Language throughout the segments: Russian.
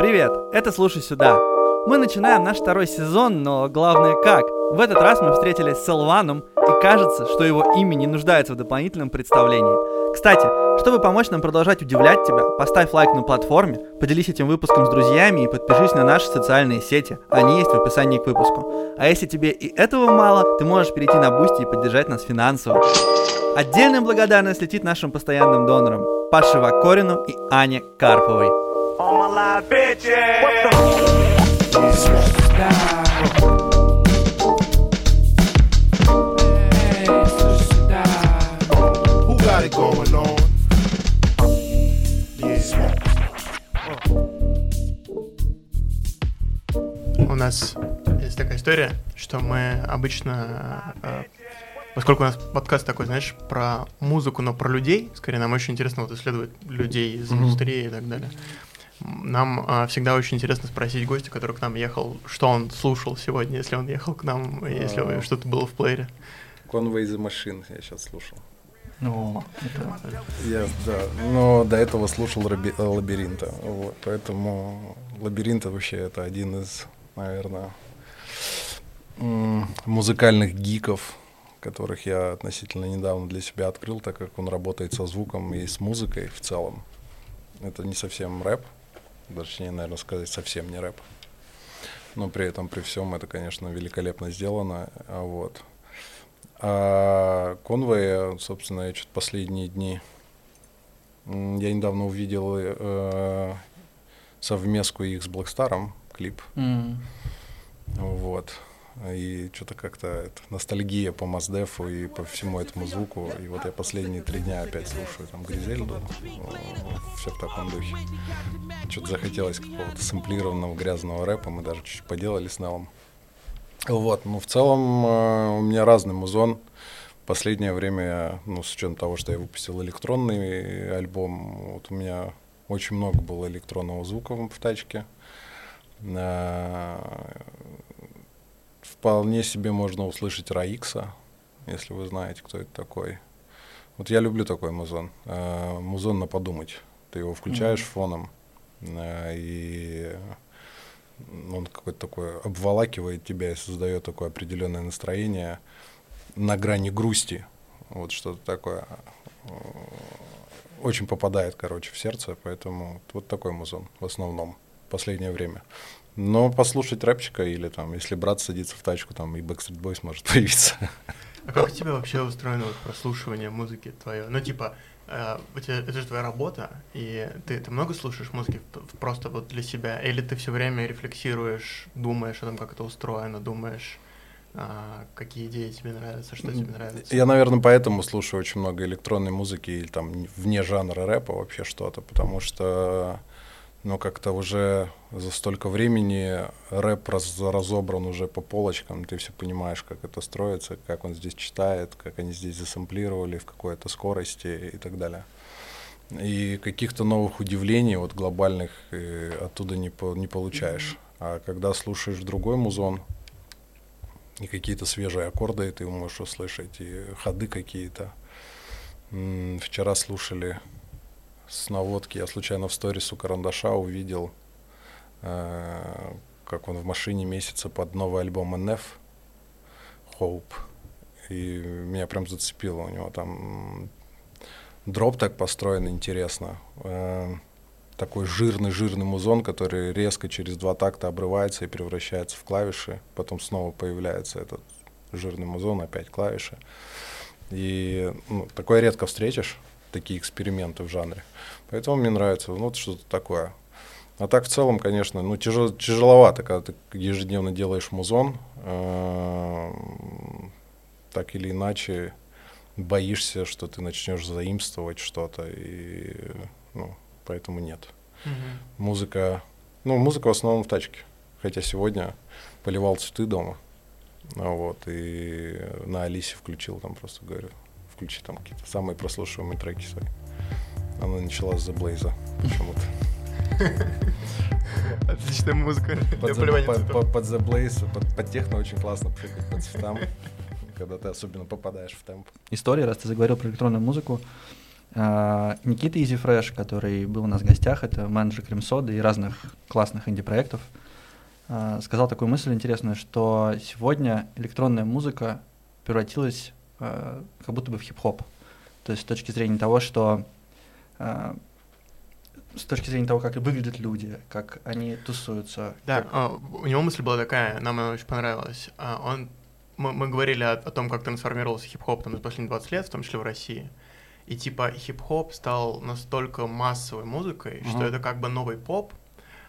Привет, это «Слушай сюда». Мы начинаем наш второй сезон, но главное как. В этот раз мы встретились с L’One ом, и кажется, что его имя не нуждается в дополнительном представлении. Кстати, чтобы помочь нам продолжать удивлять тебя, поставь лайк на платформе, поделись этим выпуском с друзьями и подпишись на наши социальные сети. Они есть в описании к выпуску. А если тебе и этого мало, ты можешь перейти на Boosty и поддержать нас финансово. Отдельная благодарность летит нашим постоянным донорам Паше Вакорину и Ане Карповой. All bitches. What the Who got it going on? Yeah. У нас есть такая история, что мы обычно, э, поскольку у нас подкаст такой, знаешь, про музыку, но про людей, скорее нам очень интересно вот исследовать людей из индустрии и так далее. Нам э, всегда очень интересно спросить гостя, который к нам ехал, что он слушал сегодня, если он ехал к нам, если А. что-то было в плеере. Conway the Machine я сейчас слушал. О, это... Я, да, но до этого слушал Раби- Лабиринта. Вот, поэтому Лабиринта вообще это один из, наверное, музыкальных гиков, которых я относительно недавно для себя открыл, так как он работает со звуком и с музыкой в целом. Это не совсем рэп, точнее, наверное, сказать, совсем не рэп. Но при этом, при всем, это, конечно, великолепно сделано. А Вот. А Конвей, собственно, я что-то последние дни... Я недавно увидел э, совместку их с Блэкстаром, клип. м, Вот. И что-то как-то ностальгия по Маздефу и по всему этому звуку. И вот я последние три дня опять слушаю там Гризельду. Все в таком духе. Что-то захотелось какого-то сэмплированного грязного рэпа. Мы даже чуть-чуть поделали с Неллом. Вот, ну в целом э, у меня разный музон. Последнее время, ну с учетом того, что я выпустил электронный альбом, вот у меня очень много было электронного звука в тачке. Вполне себе можно услышать Раикса, если вы знаете, кто это такой. Вот я люблю такой музон. Э, Музон на подумать. Ты его включаешь фоном, э, и он какой-то такой обволакивает тебя и создает такое определенное настроение на грани грусти. Вот что-то такое. Э, Очень попадает, короче, в сердце, поэтому вот такой музон в основном в последнее время. Но послушать рэпчика или там, если брат садится в тачку, там и Backstreet Boys может появиться. А как у тебя вообще устроено вот прослушивание музыки твое? Ну, типа, э, у тебя, это же твоя работа, и ты, ты много слушаешь музыки просто вот для себя? Или ты все время рефлексируешь, думаешь о том, как это устроено, думаешь, а, какие идеи тебе нравятся, что тебе нравится? Я, наверное, поэтому слушаю очень много электронной музыки или там вне жанра рэпа вообще что-то, потому что, ну, как-то уже за столько времени рэп раз- разобран уже по полочкам, ты все понимаешь, как это строится, как он здесь читает, как они здесь засэмплировали, в какой-то скорости и так далее. И каких-то новых удивлений вот глобальных э, оттуда не, по- не получаешь. А когда слушаешь другой музон, и какие-то свежие аккорды ты можешь услышать, и ходы какие-то. Вчера слушали с наводки, я случайно в сторис у Карандаша увидел, э, как он в машине месяца под новый альбом NF, Hope. И меня прям зацепило, у него там дроп так построен интересно. Э, такой жирный-жирный музон, который резко через два такта обрывается и превращается в клавиши, потом снова появляется этот жирный музон, опять клавиши. И ну, такое редко встретишь, такие эксперименты в жанре. Поэтому мне нравится, ну, вот что-то такое. А так в целом, конечно, ну, тяжел- тяжеловато, когда ты ежедневно делаешь музон, эм, так или иначе боишься, что ты начнешь заимствовать что-то, и, ну, поэтому нет. Мгм. Музыка, ну, музыка в основном в тачке. Хотя сегодня поливал цветы дома, ну, вот, и на Алисе включил там просто, говорю, включи там какие-то самые прослушиваемые треки свои. Она начала с The Blaze почему-то. Отличная музыка Под, The- поливания по- цветов. по- под The Blaze, под, под техно очень классно пшикать по цветам, когда ты особенно попадаешь в темп. история, раз ты заговорил про электронную музыку. А, Никита Изифреш, который был у нас в гостях, это менеджер Кремсода и разных классных инди-проектов, а, сказал такую мысль интересную, что сегодня электронная музыка превратилась а, как будто бы в хип-хоп. То есть с точки зрения того, что а, с точки зрения того, как выглядят люди, как они тусуются. Да, как- у него мысль была такая, нам она очень понравилась. А, Он, мы, мы говорили о, о том, как трансформировался хип-хоп там за последние 20 лет, в том числе в России. И типа хип-хоп стал настолько массовой музыкой, что Мгм. это как бы новый поп,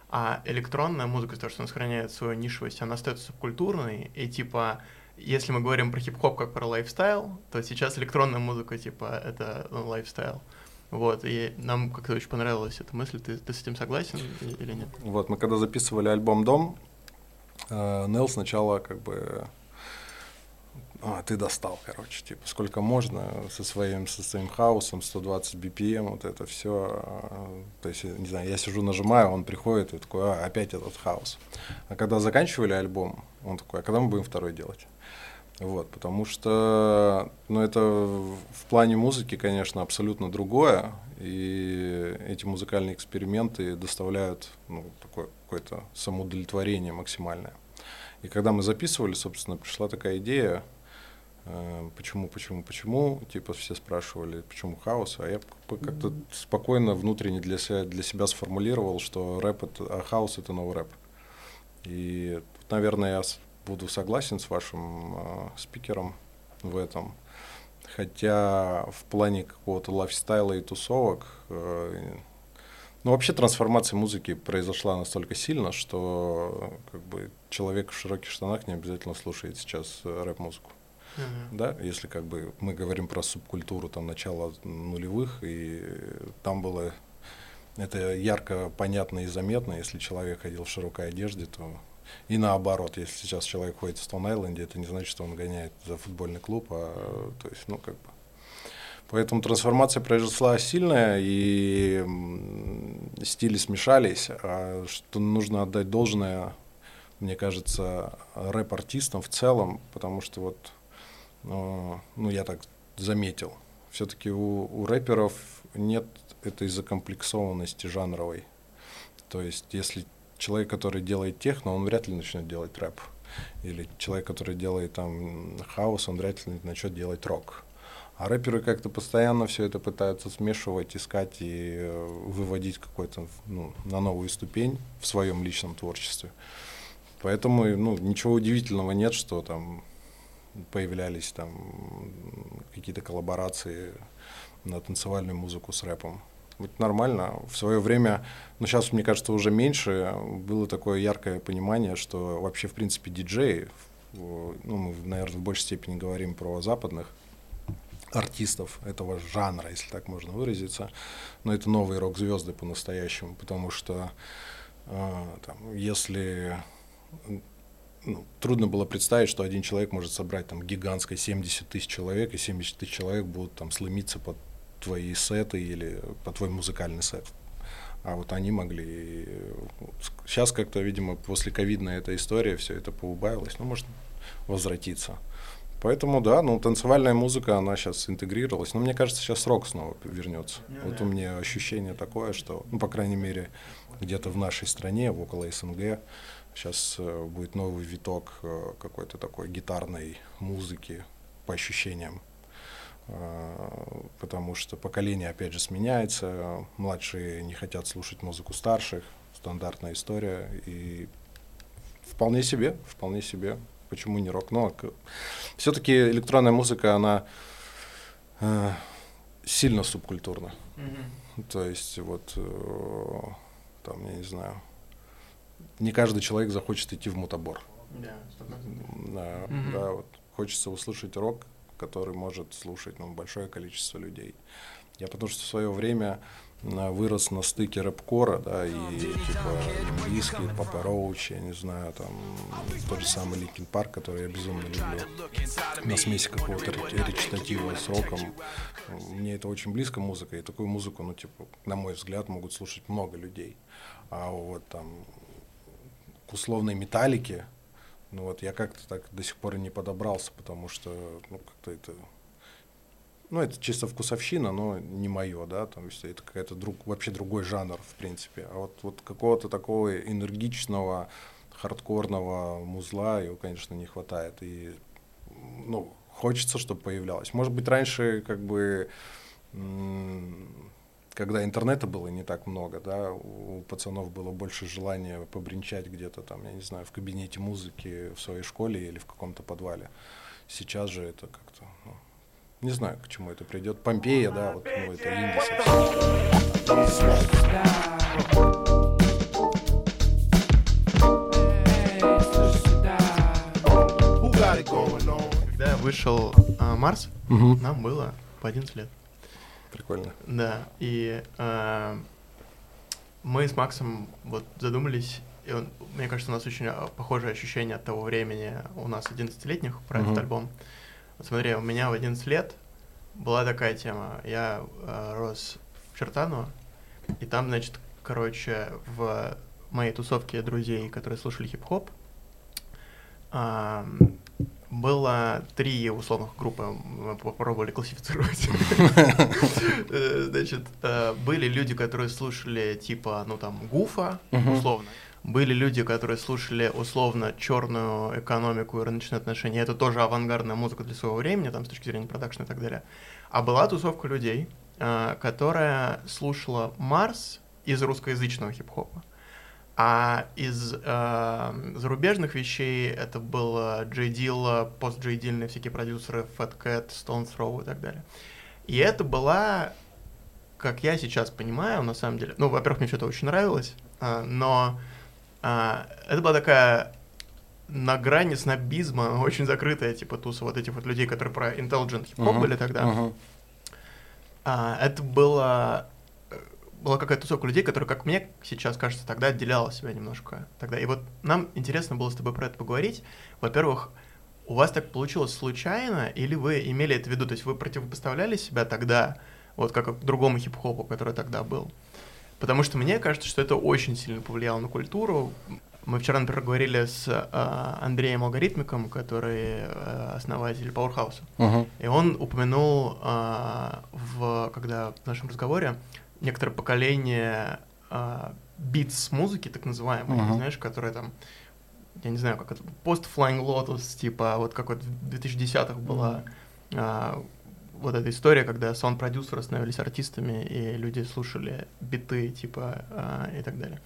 а электронная музыка, того, что она сохраняет свою нишевость, она остается субкультурной, и типа если мы говорим про хип-хоп как про lifestyle, то сейчас электронная музыка, типа, это ну, lifestyle. Вот, и нам как-то очень понравилась эта мысль. Ты, ты с этим согласен или нет? Вот, мы когда записывали альбом «Дом», э, Нел сначала как бы... А, ты достал, короче, типа, сколько можно со своим, со своим хаусом, 120 BPM, вот это все. То есть, не знаю, я сижу, нажимаю, он приходит и такой, а, опять этот хаус. А когда заканчивали альбом, он такой, а когда мы будем второй делать? Вот, потому что, ну, это в плане музыки, конечно, абсолютно другое, и эти музыкальные эксперименты доставляют, ну, такое какое-то самоудовлетворение максимальное. И когда мы записывали, собственно, пришла такая идея, э, почему, почему, почему, типа все спрашивали, почему хаос, а я как-то спокойно внутренне для себя, для себя сформулировал, что рэп это, а хаос это новый рэп. И, наверное, я буду согласен с вашим э, спикером в этом. Хотя в плане какого-то лайфстайла и тусовок, э, ну вообще трансформация музыки произошла настолько сильно, что как бы человек в широких штанах не обязательно слушает сейчас э, рэп-музыку. Мгм. Да, если как бы мы говорим про субкультуру там начала нулевых, и там было это ярко понятно и заметно, если человек ходил в широкой одежде, то и наоборот, если сейчас человек ходит в Стоун-Айленде, это не значит, что он гоняет за футбольный клуб, а то есть, ну, как бы. Поэтому трансформация произошла сильная, и стили смешались, а что нужно отдать должное, мне кажется, рэп-артистам в целом, потому что вот, э, ну, я так заметил, все-таки у, у рэперов нет этой закомплексованности жанровой. То есть, если человек, который делает техно, он вряд ли начнет делать рэп. Или человек, который делает там хаос, он вряд ли начнет делать рок. А рэперы как-то постоянно все это пытаются смешивать, искать и э, выводить какой-то ну, на новую ступень в своем личном творчестве. Поэтому ну, ничего удивительного нет, что там появлялись там какие-то коллаборации на танцевальную музыку с рэпом. Это нормально. В свое время, ну сейчас, мне кажется, уже меньше, было такое яркое понимание, что вообще, в принципе, диджеи, ну, мы, наверное, в большей степени говорим про западных артистов этого жанра, если так можно выразиться, но это новые рок-звезды по-настоящему, потому что э, там, если ну, трудно было представить, что один человек может собрать там гигантское 70 тысяч человек, и 70 тысяч человек будут там сломиться под твои сеты или под твой музыкальный сет. А вот они могли. Сейчас как-то, видимо, после ковидной эта история, все это поубавилось, ну, может возвратиться. Поэтому, да, ну, танцевальная музыка, она сейчас интегрировалась. Но мне кажется, сейчас рок снова вернется. Ну вот да. у меня ощущение такое, что, ну, по крайней мере, где-то в нашей стране, около СНГ, сейчас э, будет новый виток э, какой-то такой гитарной музыки, по ощущениям. Э, потому что поколение, опять же, сменяется, младшие не хотят слушать музыку старших, стандартная история, и вполне себе, вполне себе, почему не рок, но все-таки электронная музыка, она э, сильно субкультурна, то есть вот, э, там, я не знаю, не каждый человек захочет идти в мутабор, Да, стопроцентно. да, Мгм. да, вот. Хочется услышать рок, который может слушать ну, большое количество людей. Я потому что в свое время а, вырос на стыке рэп-кора, да, и типа Limp Bizkit, Papa Roach, я не знаю, там тот же самый Linkin Park, который я безумно люблю, на смеси какого-то ре- речитатива с роком. Мне это очень близко музыка, и такую музыку, ну, типа, на мой взгляд, могут слушать много людей. А вот там к условной металлике, ну вот я как-то так до сих пор и не подобрался, потому что, ну, как-то это ну, это чисто вкусовщина, но не мое, да, есть это какая-то друг, вообще другой жанр, в принципе. А вот, вот какого-то такого энергичного, хардкорного музла его, конечно, не хватает. И, ну, хочется, чтобы появлялось. Может быть, раньше, как бы, когда интернета было не так много, да, у пацанов было больше желания побренчать где-то там, я не знаю, в кабинете музыки в своей школе или в каком-то подвале. Сейчас же это как-то, ну, не знаю, к чему это придет. Помпея, да, вот, ну, это инди Когда вышел а, Марс, Угу. нам было по 11 лет. Прикольно. Да, и а, мы с Максом вот задумались, и он- мне кажется, у нас очень а, похожее ощущение от того времени у нас 11-летних про Мгм. этот альбом. Вот смотри, у меня в 11 лет была такая тема. Я а, рос в Чертаново, и там, значит, короче, в моей тусовке друзей, которые слушали хип-хоп, а, было три условных группы, мы попробовали классифицировать. Э, Значит, э, были люди, которые слушали типа, ну там, Гуфа, условно. Были люди, которые слушали условно черную экономику и рыночные отношения. Это тоже авангардная музыка для своего времени, там, с точки зрения продакшна и так далее. А была тусовка людей, э, которая слушала Марс из русскоязычного хип-хопа. А из э, зарубежных вещей это было Джей Дилла, пост Джей Дильные всякие продюсеры, Fat Cat, Stone Throw и так далее. И это была, как я сейчас понимаю, на самом деле, ну, во-первых, мне что-то очень нравилось, а, но а, это была такая на грани снобизма, очень закрытая, типа, туса вот этих вот людей, которые про intelligent хип-хоп Мгм. были тогда. Мгм. А, это было э, была какая-то тусовка людей, которая, как мне сейчас кажется, тогда отделяла себя немножко. Тогда. И вот нам интересно было с тобой про это поговорить. Во-первых, у вас так получилось случайно, или вы имели это в виду? То есть вы противопоставляли себя тогда, вот как к другому хип-хопу, который тогда был? Потому что мне кажется, что это очень сильно повлияло на культуру. Мы вчера, например, говорили с э, Андреем Алгоритмиком, который э, основатель Powerhouse. Мгм. И он упомянул, а, в, когда в нашем разговоре, некоторое поколение а, битс музыки, так называемые, Мгм. знаешь, которые там, я не знаю, как это, пост Flying Lotus, типа, вот как вот в 2010-х была а, вот эта история, когда саунд-продюсеры становились артистами, и люди слушали биты, типа, а, и так далее.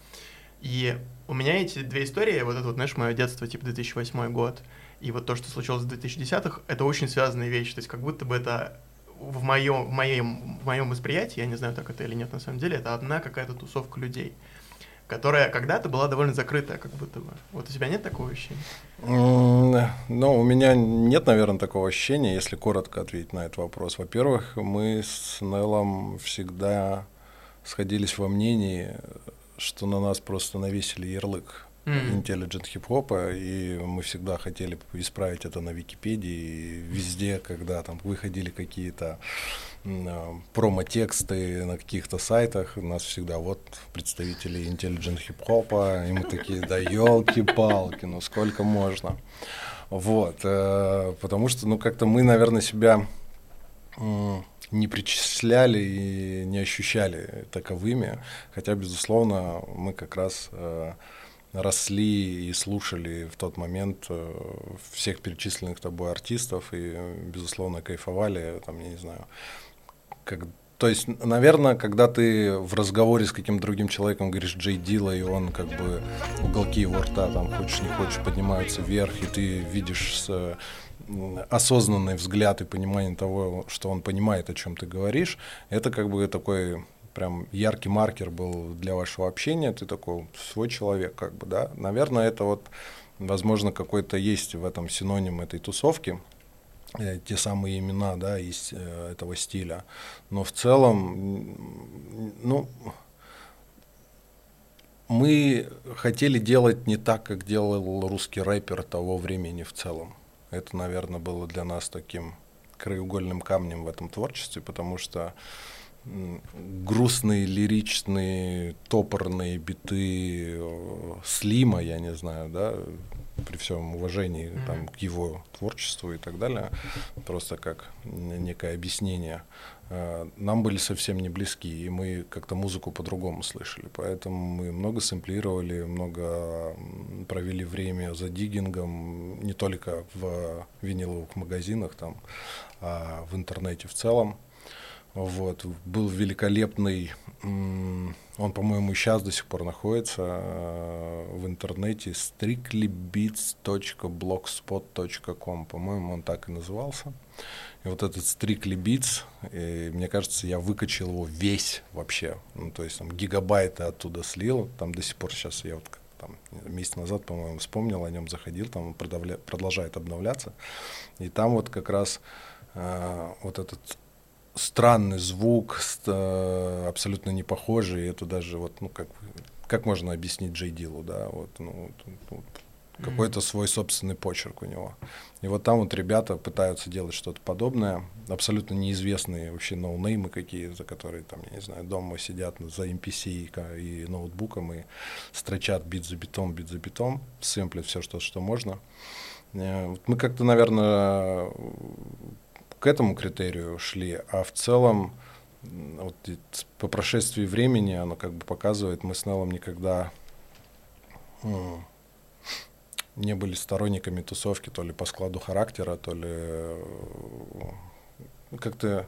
И у меня эти две истории, вот это вот, знаешь, мое детство, типа 2008 год, и вот то, что случилось в 2010-х, это очень связанные вещи. То есть как будто бы это в моем, в моем, в моем восприятии, я не знаю, так это или нет на самом деле, это одна какая-то тусовка людей, которая когда-то была довольно закрытая, как будто бы. Вот у тебя нет такого ощущения? М, Ну, у меня нет, наверное, такого ощущения, если коротко ответить на этот вопрос. Во-первых, мы с Неллом всегда сходились во мнении, что на нас просто навесили ярлык Intelligent хип-хопа, и мы всегда хотели исправить это на Википедии, и везде, когда там выходили какие-то а, промо-тексты на каких-то сайтах, у нас всегда вот представители intelligent хип-хопа, и мы такие, да елки-палки, ну сколько можно. Вот, э, потому что, ну, как-то мы, наверное, себя не причисляли и не ощущали таковыми, хотя, безусловно, мы как раз э, росли и слушали в тот момент э, всех перечисленных тобой артистов и, безусловно, кайфовали, там, я не знаю, как, то есть, наверное, когда ты в разговоре с каким-то другим человеком говоришь Джей Дила, и он как бы уголки его рта, там, хочешь не хочешь, поднимаются вверх, и ты видишь с, осознанный взгляд и понимание того, что он понимает, о чем ты говоришь, это как бы такой прям яркий маркер был для вашего общения, ты такой свой человек, как бы, да. Наверное, это вот, возможно, какой-то есть в этом синоним этой тусовки, э, те самые имена, да, из э, этого стиля. Но в целом, ну, мы хотели делать не так, как делал русский рэпер того времени в целом. Это, наверное, было для нас таким краеугольным камнем в этом творчестве, потому что грустные, лиричные, топорные биты э, Слима, я не знаю, да, при всем уважении Мгм. там, к его творчеству и так далее, просто как некое объяснение, э, нам были совсем не близки, и мы как-то музыку по-другому слышали, поэтому мы много сэмплировали, много провели время за диггингом, не только в виниловых магазинах, там, а в интернете в целом. Вот. Был великолепный, он, по-моему, и сейчас до сих пор находится э, в интернете, strictlybeats.blogspot.com, по-моему, он так и назывался. И вот этот Strictly Beats, э, мне кажется, я выкачал его весь вообще. Ну, то есть там гигабайты оттуда слил, там до сих пор сейчас я вот там месяц назад, по-моему, вспомнил о нем, заходил, там он продавля- продолжает обновляться. И там вот как раз э, вот этот странный звук, э, абсолютно не похожий. Это даже вот, ну, как, как можно объяснить Джей Дилу, да, вот, ну, вот, вот какой-то свой собственный почерк у него. И вот там вот ребята пытаются делать что-то подобное, абсолютно неизвестные вообще ноунеймы какие-то, которые там, я не знаю, дома сидят за MPC и, и ноутбуком и строчат бит за битом, бит за битом, сэмплят все, что, что можно. Э, Мы как-то, наверное, к этому критерию шли, а в целом вот по прошествии времени оно как бы показывает, мы с Неллом никогда м, не были сторонниками тусовки, то ли по складу характера, то ли э, ну, как-то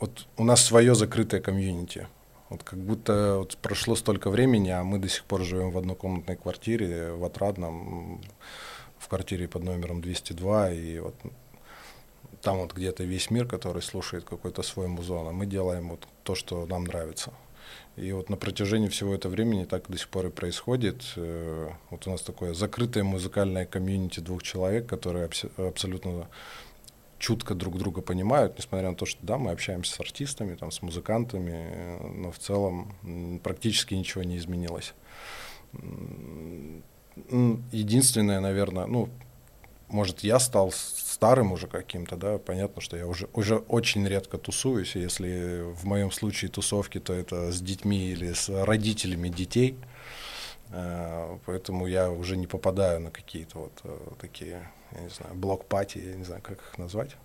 вот у нас свое закрытое комьюнити. Вот как будто вот прошло столько времени, а мы до сих пор живем в однокомнатной квартире в Отрадном, в квартире под номером 202, и вот там вот где-то весь мир, который слушает какой-то свой музон, а мы делаем вот то, что нам нравится. И вот на протяжении всего этого времени так до сих пор и происходит. Э, Вот у нас такое закрытое музыкальное комьюнити двух человек, которые абс- абсолютно чутко друг друга понимают, несмотря на то, что да, мы общаемся с артистами, там, с музыкантами, но в целом практически ничего не изменилось. Единственное, наверное, ну, может, я стал старым уже каким-то, да, понятно, что я уже, уже очень редко тусуюсь, если в моем случае тусовки, то это с детьми или с родителями детей, Э, поэтому я уже не попадаю на какие-то вот э, такие, я не знаю, блок-пати, я не знаю, как их назвать.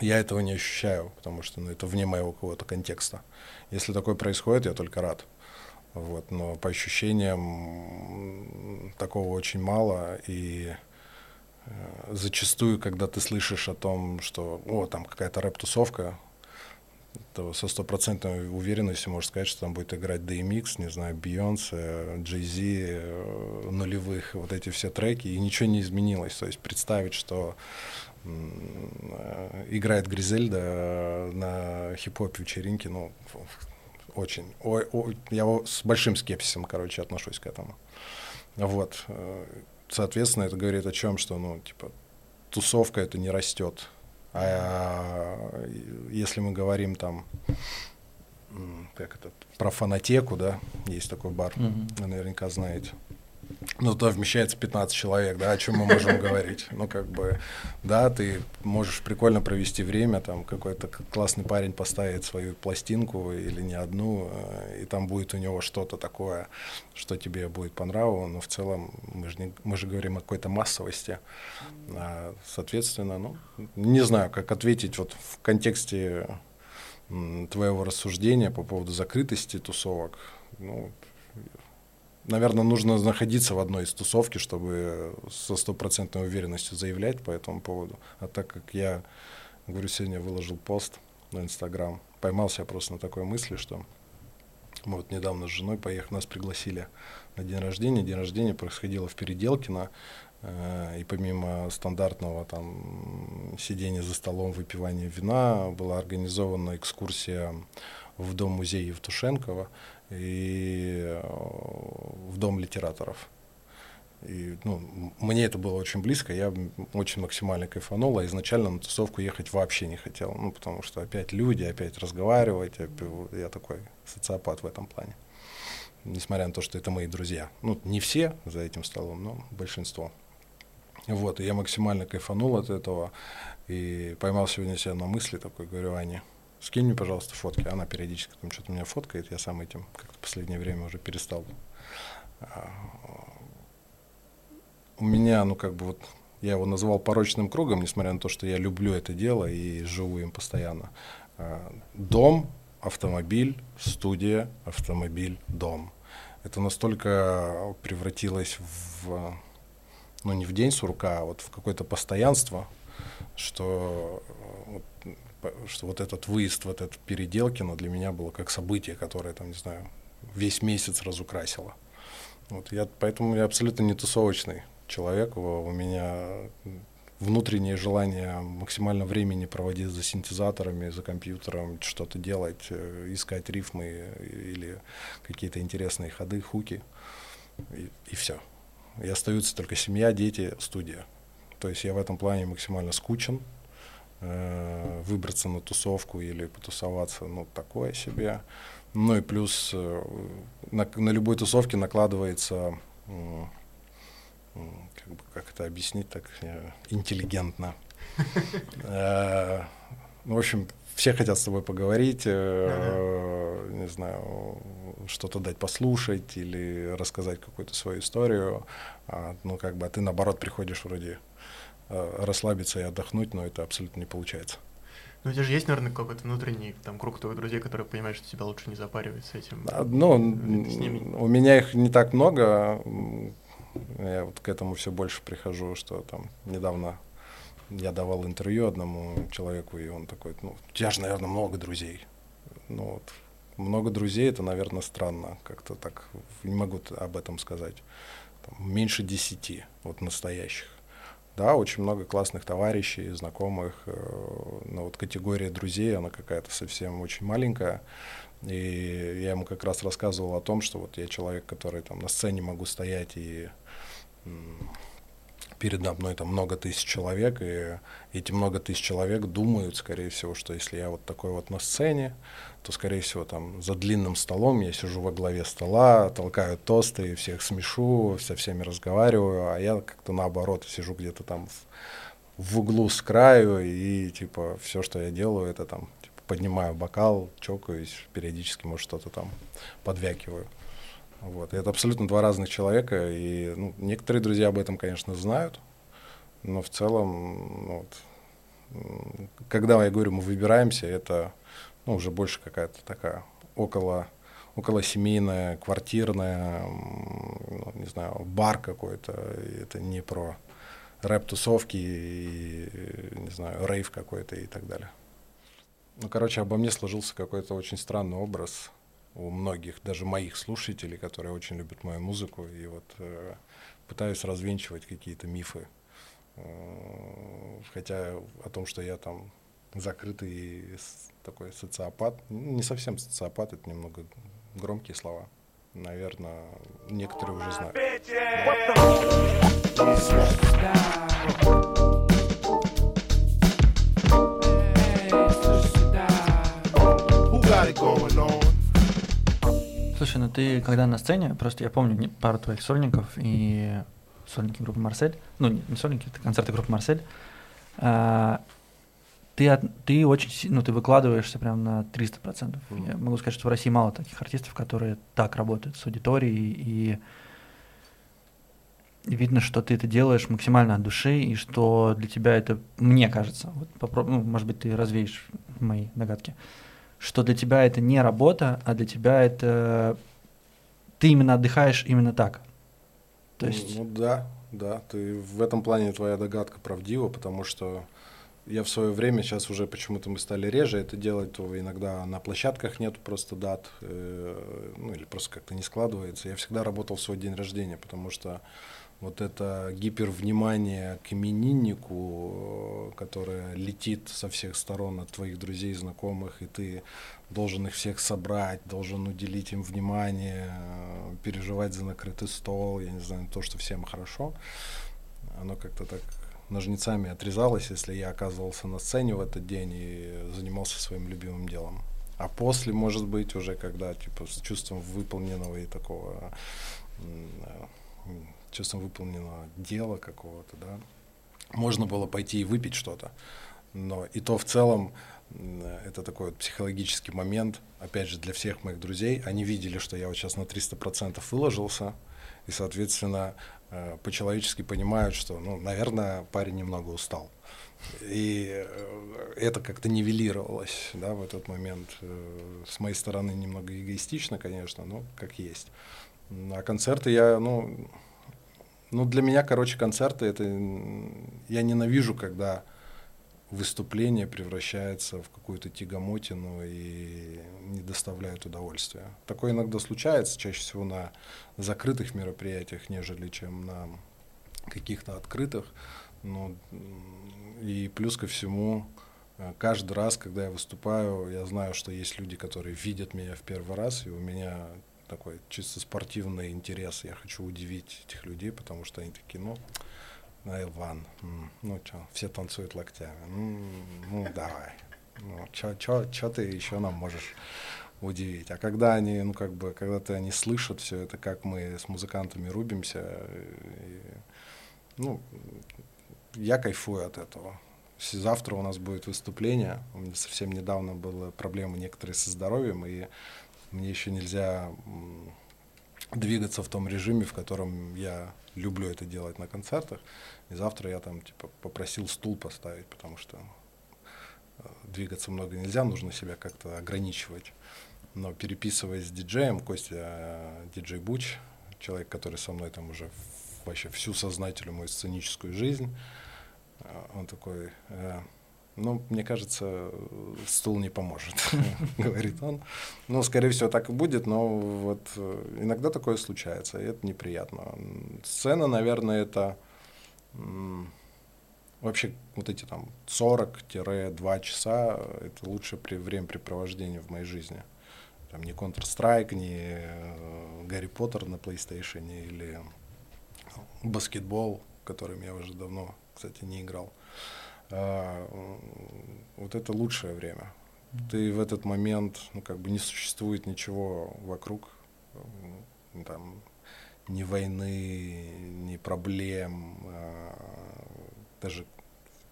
Я этого не ощущаю, потому что ну, это вне моего какого-то контекста. Если такое происходит, я только рад. Вот, но по ощущениям такого очень мало, и зачастую, когда ты слышишь о том, что, о, там какая-то рэп-тусовка, то со стопроцентной уверенностью можешь сказать, что там будет играть DMX, не знаю, Бейонсе, Jay-Z, э, нулевых, вот эти все треки, и ничего не изменилось. То есть представить, что э, играет Гризельда э, на хип-хоп вечеринке, ну, очень, ой, ой, я с большим скепсисом, короче, отношусь к этому. Вот, э, соответственно, это говорит о чем, что, ну, типа, тусовка это не растет. А если мы говорим там, как это, про фонотеку, да, есть такой бар, Мгм. вы наверняка знаете. Ну, туда вмещается 15 человек, да, о чем мы можем говорить? Ну, как бы, да, ты можешь прикольно провести время, там какой-то классный парень поставит свою пластинку или не одну, э, и там будет у него что-то такое, что тебе будет по нраву, но в целом мы же, не, мы же говорим о какой-то массовости. А, соответственно, ну, не знаю, как ответить вот в контексте твоего рассуждения по поводу закрытости тусовок. Ну, наверное, нужно находиться в одной из тусовки, чтобы со стопроцентной уверенностью заявлять по этому поводу. А так как я, говорю, сегодня выложил пост на Инстаграм, поймал себя просто на такой мысли, что мы вот недавно с женой поехали, нас пригласили на день рождения. День рождения происходило в Переделкино, э, и помимо стандартного там сидения за столом, выпивания вина, была организована экскурсия в дом-музей Евтушенкова и э, в дом литераторов. И, ну, мне это было очень близко, я очень максимально кайфанул, а изначально на тусовку ехать вообще не хотел, ну, потому что опять люди, опять разговаривать, я такой социопат в этом плане. Несмотря на то, что это мои друзья. Ну, не все за этим столом, но большинство. Вот, и я максимально кайфанул от этого, и поймал сегодня себя на мысли такой, говорю, Ане, скинь мне, пожалуйста, фотки. Она периодически там что-то меня фоткает, я сам этим как-то последнее время уже перестал. А, у меня, ну, как бы вот, я его назвал порочным кругом, несмотря на то, что я люблю это дело и живу им постоянно. А, дом, автомобиль, студия, автомобиль, дом. Это настолько превратилось в, ну, не в день сурка, а вот в какое-то постоянство, что что вот этот выезд, вот этот Переделкино для меня было как событие, которое, там, не знаю, весь месяц разукрасило. Вот я, поэтому я абсолютно не тусовочный человек. У меня внутреннее желание максимально времени проводить за синтезаторами, за компьютером, что-то делать, э, искать рифмы или какие-то интересные ходы, хуки, и, и все. И остаются только семья, дети, студия. То есть я в этом плане максимально скучен, выбраться на тусовку или потусоваться, ну, такое себе. Ну и плюс э, на, на любой тусовке накладывается, э, как, бы, как это объяснить так э, интеллигентно. Э, ну, в общем, все хотят с тобой поговорить, э, не знаю, что-то дать послушать или рассказать какую-то свою историю. А, ну, как бы, а ты наоборот приходишь вроде Э, расслабиться и отдохнуть, но это абсолютно не получается. Ну, у тебя же есть, наверное, какой-то внутренний там круг твоих друзей, которые понимают, что тебя лучше не запаривать с этим. А, ну, с ними. у меня их не так много. Я вот к этому все больше прихожу, что там недавно я давал интервью одному человеку, и он такой, ну, у тебя же, наверное, много друзей. Ну, вот, много друзей, это, наверное, странно. Как-то так, не могу об этом сказать. Там, меньше десяти, вот настоящих. Да, очень много классных товарищей, знакомых, э, но вот категория друзей, она какая-то совсем очень маленькая. И я ему как раз рассказывал о том, что вот я человек, который там на сцене могу стоять и передо мной там много тысяч человек, и эти много тысяч человек думают, скорее всего, что если я вот такой вот на сцене, то, скорее всего, там за длинным столом я сижу во главе стола, толкаю тосты, всех смешу, со всеми разговариваю, а я как-то наоборот сижу где-то там в, в углу с краю, и типа все, что я делаю, это там типа, поднимаю бокал, чокаюсь, периодически, может, что-то там подвякиваю. Вот. И это абсолютно два разных человека, и ну, некоторые друзья об этом, конечно, знают, но в целом, ну, вот, когда я говорю, мы выбираемся, это ну, уже больше какая-то такая около, около семейная, квартирная, ну, не знаю, бар какой-то. Это не про рэп-тусовки и, не знаю, рейв какой-то и так далее. Ну, короче, обо мне сложился какой-то очень странный образ у многих, даже моих слушателей, которые очень любят мою музыку, и вот э, пытаюсь развенчивать какие-то мифы. Э, хотя о том, что я там закрытый такой социопат. Ну, не совсем социопат, это немного громкие слова. Наверное, некоторые уже знают. Слушай, ну ты когда на сцене, просто я помню пару твоих сольников и сольники группы Марсель, ну не сольники, это концерты группы Марсель, а, ты, ты очень, ну, ты выкладываешься прям на 300%. Mm. Я могу сказать, что в России мало таких артистов, которые так работают с аудиторией, и, и видно, что ты это делаешь максимально от души, и что для тебя это, мне кажется, вот попроб, ну, может быть, ты развеешь мои догадки, что для тебя это не работа, а для тебя это ты именно отдыхаешь именно так. То есть... Ну да, да, ты в этом плане твоя догадка правдива, потому что я в свое время, сейчас уже почему-то мы стали реже это делать, то иногда на площадках нет просто дат, э, ну или просто как-то не складывается. Я всегда работал в свой день рождения, потому что вот это гипервнимание к имениннику, которое летит со всех сторон от твоих друзей, знакомых, и ты должен их всех собрать, должен уделить им внимание, переживать за накрытый стол, я не знаю, то, что всем хорошо, оно как-то так ножницами отрезалось, если я оказывался на сцене в этот день и занимался своим любимым делом. А после, может быть, уже когда типа с чувством выполненного и такого чувством выполненного дела какого-то, да, можно было пойти и выпить что-то, Но и то в целом это такой вот психологический момент, опять же, для всех моих друзей. Они видели, что я вот сейчас на 300% выложился, и, соответственно, э, по-человечески понимают, что, ну, наверное, парень немного устал. И э, это как-то нивелировалось, да, в этот момент. Э, с моей стороны немного эгоистично, конечно, но как есть. А концерты я, ну, ну, для меня, короче, концерты это я ненавижу, когда выступление превращается в какую-то тягомотину и не доставляет удовольствия. Такое иногда случается, чаще всего на закрытых мероприятиях, нежели чем на каких-то открытых. Ну, и плюс ко всему, э, каждый раз, когда я выступаю, я знаю, что есть люди, которые видят меня в первый раз, и у меня такой чисто спортивный интерес. Я хочу удивить этих людей, потому что они такие, ну, на Иван, ну что, все танцуют локтями, ну, давай, ну что ты еще нам можешь удивить. А когда они, ну как бы, когда ты они слышат все это, как мы с музыкантами рубимся, и, ну, я кайфую от этого. Завтра у нас будет выступление. У меня совсем недавно была проблема некоторые со здоровьем, и мне еще нельзя двигаться в том режиме, в котором я люблю это делать на концертах. И завтра я там типа попросил стул поставить, потому что э, двигаться много нельзя, нужно себя как-то ограничивать. Но переписываясь с диджеем, Костя э, диджей Буч, человек, который со мной там уже вообще всю сознательную мою сценическую жизнь, э, он такой, ну, мне кажется, стул не поможет, говорит он. Ну, скорее всего, так и будет, но вот э, иногда такое случается, и это неприятно. Сцена, наверное, это вообще вот эти там 40-2 часа, это лучшее времяпрепровождение в моей жизни. Там не Counter-Strike, не э, Гарри Поттер на PlayStation или баскетбол, которым я уже давно, кстати, не играл. А, вот это лучшее время. Ты в этот момент, ну, как бы не существует ничего вокруг, там, ни войны, ни проблем, а, даже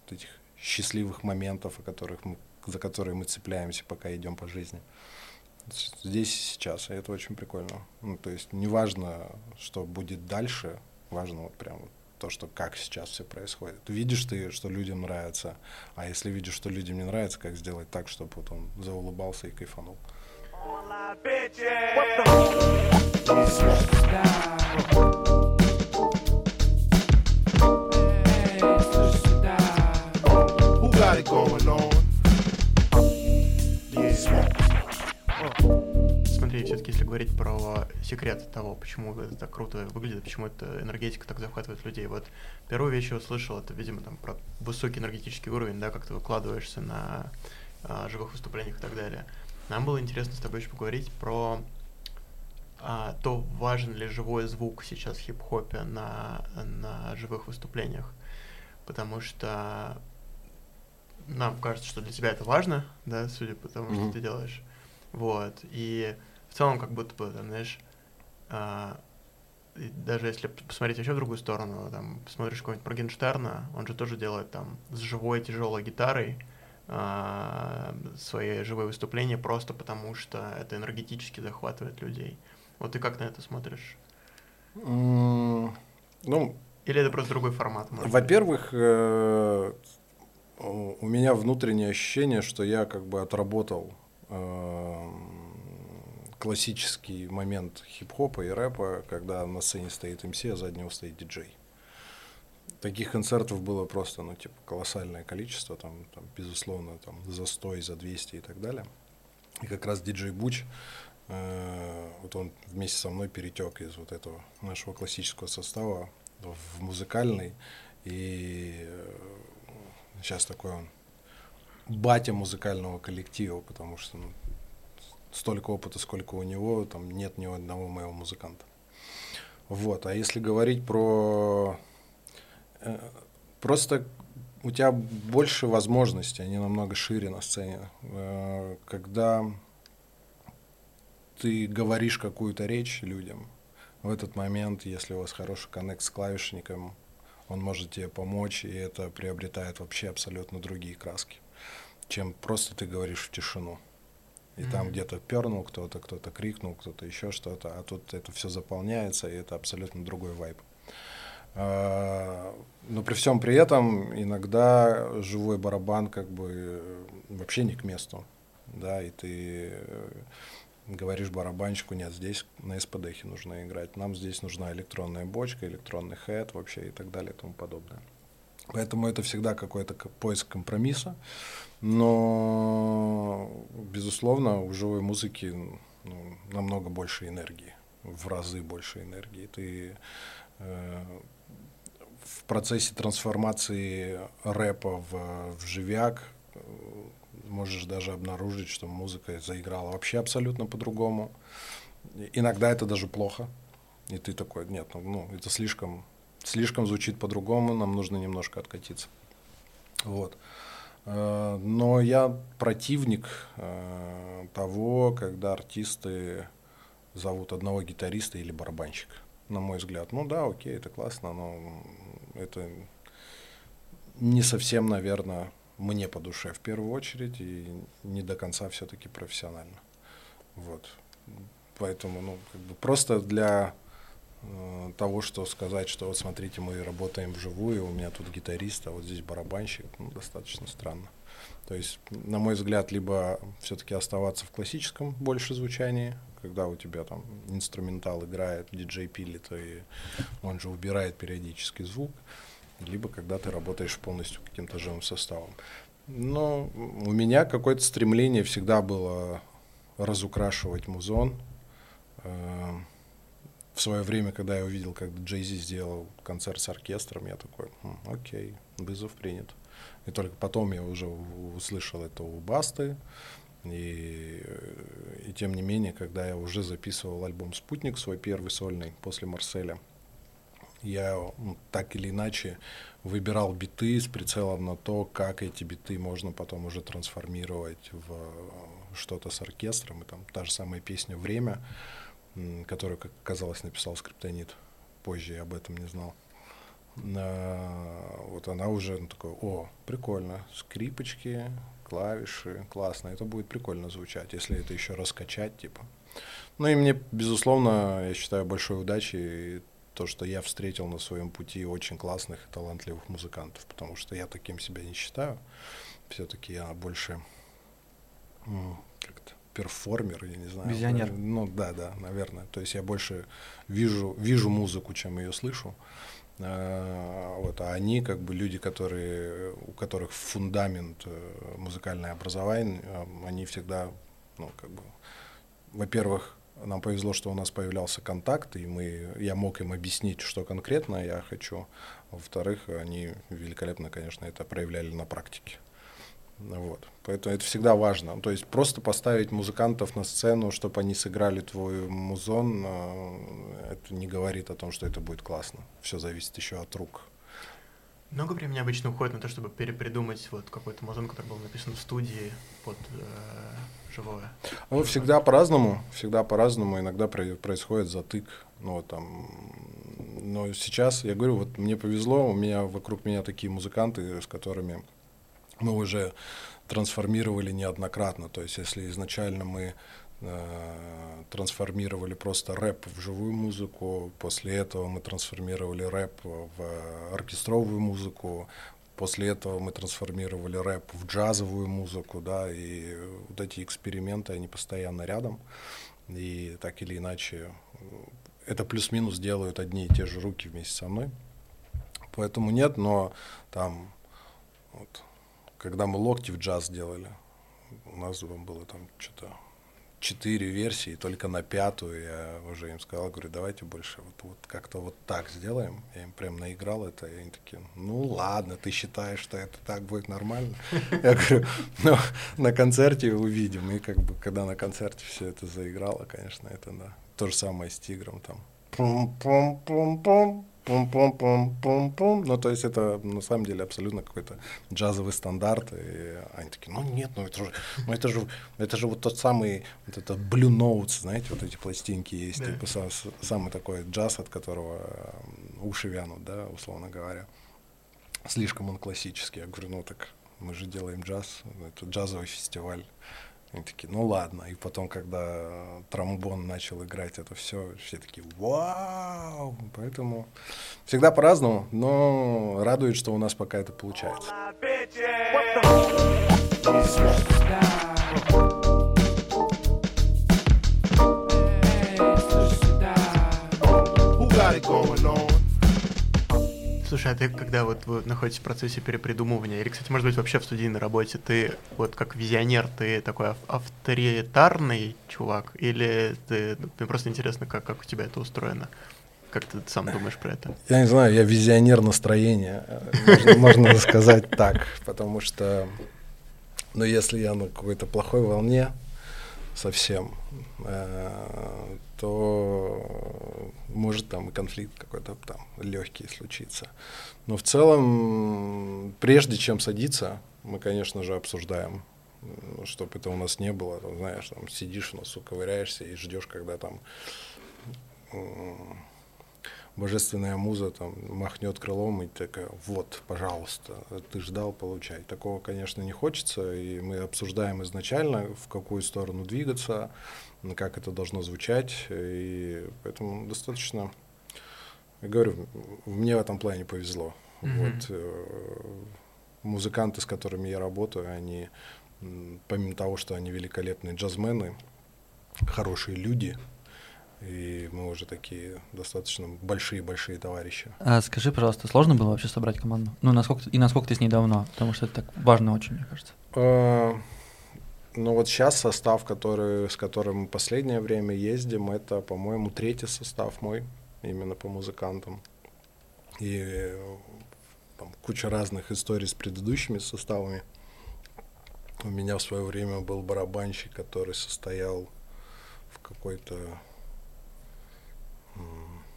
этих счастливых моментов, о которых мы, за которые мы цепляемся, пока идем по жизни. Здесь и сейчас, и это очень прикольно. Ну, то есть неважно, что будет дальше, важно вот прям вот то, что как сейчас все происходит. Видишь ты, что людям нравится, а если видишь, что людям не нравится, как сделать так, чтобы вот он заулыбался и кайфанул. Going on? Смотри, все-таки если говорить про секрет того, почему это так круто выглядит, почему эта энергетика так захватывает людей. Вот первую вещь я услышал, это, видимо, там про высокий энергетический уровень, да, как ты выкладываешься на а, живых выступлениях и так далее. Нам было интересно с тобой еще поговорить про а, то, важен ли живой звук сейчас в хип-хопе на, на живых выступлениях. Потому что нам кажется, что для тебя это важно, да, судя по тому, mm-hmm. что ты делаешь. Вот. И в целом как будто бы, там, знаешь, а, даже если посмотреть еще в другую сторону, там, посмотришь какого-нибудь Моргенштерна, он же тоже делает там с живой тяжелой гитарой а, свои живые выступления просто потому, что это энергетически захватывает людей. Вот ты как на это смотришь? Mm, ну, Или это просто другой формат? Во-первых, э, у меня внутреннее ощущение, что я как бы отработал э, классический момент хип-хопа и рэпа, когда на сцене стоит МС, а за него стоит диджей. Таких концертов было просто, ну, типа, колоссальное количество, там, там безусловно, там, за 100 и за 200 и так далее. И как раз диджей Буч, э, вот он вместе со мной перетек из вот этого нашего классического состава в музыкальный, и э, сейчас такой он батя музыкального коллектива, потому что ну, столько опыта, сколько у него, там нет ни одного моего музыканта. Вот, а если говорить про... Э, просто у тебя больше возможностей, они намного шире на сцене. Э, когда ты говоришь какую-то речь людям, в этот момент, если у вас хороший коннект с клавишником, Он может тебе помочь, и это приобретает вообще абсолютно другие краски, чем просто ты говоришь в тишину. И там где-то пернул кто-то, кто-то крикнул, кто-то еще что-то, а тут это все заполняется, и это абсолютно другой вайб. А, но при всем при этом иногда живой барабан как бы вообще не к месту, да, и ты э, говоришь барабанщику, нет, здесь на СПДХе нужно играть, нам здесь нужна электронная бочка, электронный хэт вообще и так далее и тому подобное. Поэтому это всегда какой-то поиск компромисса, но, безусловно, у живой музыки ну, намного больше энергии, в разы больше энергии. Ты э, в процессе трансформации рэпа в, в живяк э, можешь даже обнаружить, что музыка заиграла вообще абсолютно по-другому. Иногда это даже плохо. И ты такой, нет, ну, ну это слишком, слишком звучит по-другому, нам нужно немножко откатиться. Вот. Э, но я противник э, того, когда артисты зовут одного гитариста или барабанщика, на мой взгляд. Ну да, окей, это классно, но это не совсем, наверное, мне по душе в первую очередь и не до конца все-таки профессионально. Вот. Поэтому, ну, как бы просто для того, что сказать, что вот смотрите, мы работаем вживую, у меня тут гитарист, а вот здесь барабанщик, ну, достаточно странно. То есть, на мой взгляд, либо все-таки оставаться в классическом больше звучании, когда у тебя там инструментал играет, диджей пилит, и он же убирает периодически звук, либо когда ты работаешь полностью каким-то живым составом. Но у меня какое-то стремление всегда было разукрашивать музон. Э, в свое время, когда я увидел, как Джейзи сделал концерт с оркестром, я такой, хм, окей, вызов принят. И только потом я уже услышал это у Басты. И, и тем не менее, когда я уже записывал альбом «Спутник», свой первый сольный после Марселя, я ну, так или иначе выбирал биты с прицелом на то, как эти биты можно потом уже трансформировать в что-то с оркестром. И там та же самая песня «Время», которую, как оказалось, написал Скриптонит. Позже я об этом не знал вот она уже ну, такой, о, прикольно, скрипочки, клавиши, классно, это будет прикольно звучать, если это еще раскачать, типа. Ну и мне, безусловно, я считаю большой удачей то, что я встретил на своем пути очень классных и талантливых музыкантов, потому что я таким себя не считаю. Все-таки я больше как-то перформер, я не знаю. Визионер. Ну да, да, наверное. То есть я больше вижу, вижу музыку, чем ее слышу. А, вот, а они как бы люди, которые, у которых фундамент э, музыкальное образование, они всегда, ну, как бы, во-первых, нам повезло, что у нас появлялся контакт, и мы, я мог им объяснить, что конкретно я хочу. Во-вторых, они великолепно, конечно, это проявляли на практике. Вот. Поэтому это всегда важно. То есть просто поставить музыкантов на сцену, чтобы они сыграли твой музон, э, это не говорит о том, что это будет классно. Все зависит еще от рук. Много времени обычно уходит на то, чтобы перепридумать вот какой-то музон, который был написан в студии под э, живое? Ну, всегда по-разному, всегда по-разному. Иногда происходит затык. Ну, вот там, но сейчас, я говорю, вот мне повезло, у меня вокруг меня такие музыканты, с которыми мы уже трансформировали неоднократно. То есть если изначально мы э, трансформировали просто рэп в живую музыку, после этого мы трансформировали рэп в оркестровую музыку, после этого мы трансформировали рэп в джазовую музыку, да, и вот эти эксперименты, они постоянно рядом, и так или иначе это плюс-минус делают одни и те же руки вместе со мной. Поэтому нет, но там вот, когда мы локти в джаз делали, у нас было там что-то четыре версии, только на пятую я уже им сказал, говорю, давайте больше вот, вот как-то вот так сделаем. Я им прям наиграл это, и они такие, ну ладно, ты считаешь, что это так будет нормально? Я говорю, ну, на концерте увидим. И как бы, когда на концерте все это заиграло, конечно, это да. То же самое с Тигром там. Пум-пум-пум-пум пум-пум-пум-пум-пум. Ну, то есть это на самом деле абсолютно какой-то джазовый стандарт. И они такие, ну нет, ну это же, ну это же, это же вот тот самый, вот это Blue Notes, знаете, вот эти пластинки есть, да. типа сам, самый такой джаз, от которого уши вянут, да, условно говоря. Слишком он классический. Я говорю, ну так мы же делаем джаз, это джазовый фестиваль. Они такие, ну ладно. И потом, когда тромбон начал играть это все, все такие, вау! Поэтому всегда по-разному, но радует, что у нас пока это получается. Слушай, а ты когда вот вы находитесь в процессе перепридумывания, или, кстати, может быть, вообще в студийной работе, ты вот как визионер, ты такой ав- авторитарный чувак, или ты, ну, мне просто интересно, как, как у тебя это устроено? Как ты сам думаешь про это? Я не знаю, я визионер настроения, можно, сказать так, потому что, ну, если я на какой-то плохой волне совсем, то может там и конфликт какой-то там легкий случиться. Но в целом, прежде чем садиться, мы, конечно же, обсуждаем, чтобы это у нас не было, там, знаешь, там сидишь, носу ковыряешься и ждешь, когда там божественная муза там махнет крылом и такая, вот, пожалуйста, ты ждал, получай. Такого, конечно, не хочется, и мы обсуждаем изначально, в какую сторону двигаться, как это должно звучать, и поэтому достаточно, я говорю, мне в этом плане повезло. Мгм. Вот э, музыканты, с которыми я работаю, они, помимо того, что они великолепные джазмены, хорошие люди, и мы уже такие достаточно большие-большие товарищи. А скажи, пожалуйста, сложно было вообще собрать команду? Ну, насколько и насколько ты с ней давно? Потому что это так важно очень, мне кажется. Э, Ну вот сейчас состав, который, с которым мы последнее время ездим, это, по-моему, третий состав мой, именно по музыкантам. И там куча разных историй с предыдущими составами. У меня в свое время был барабанщик, который состоял в какой-то,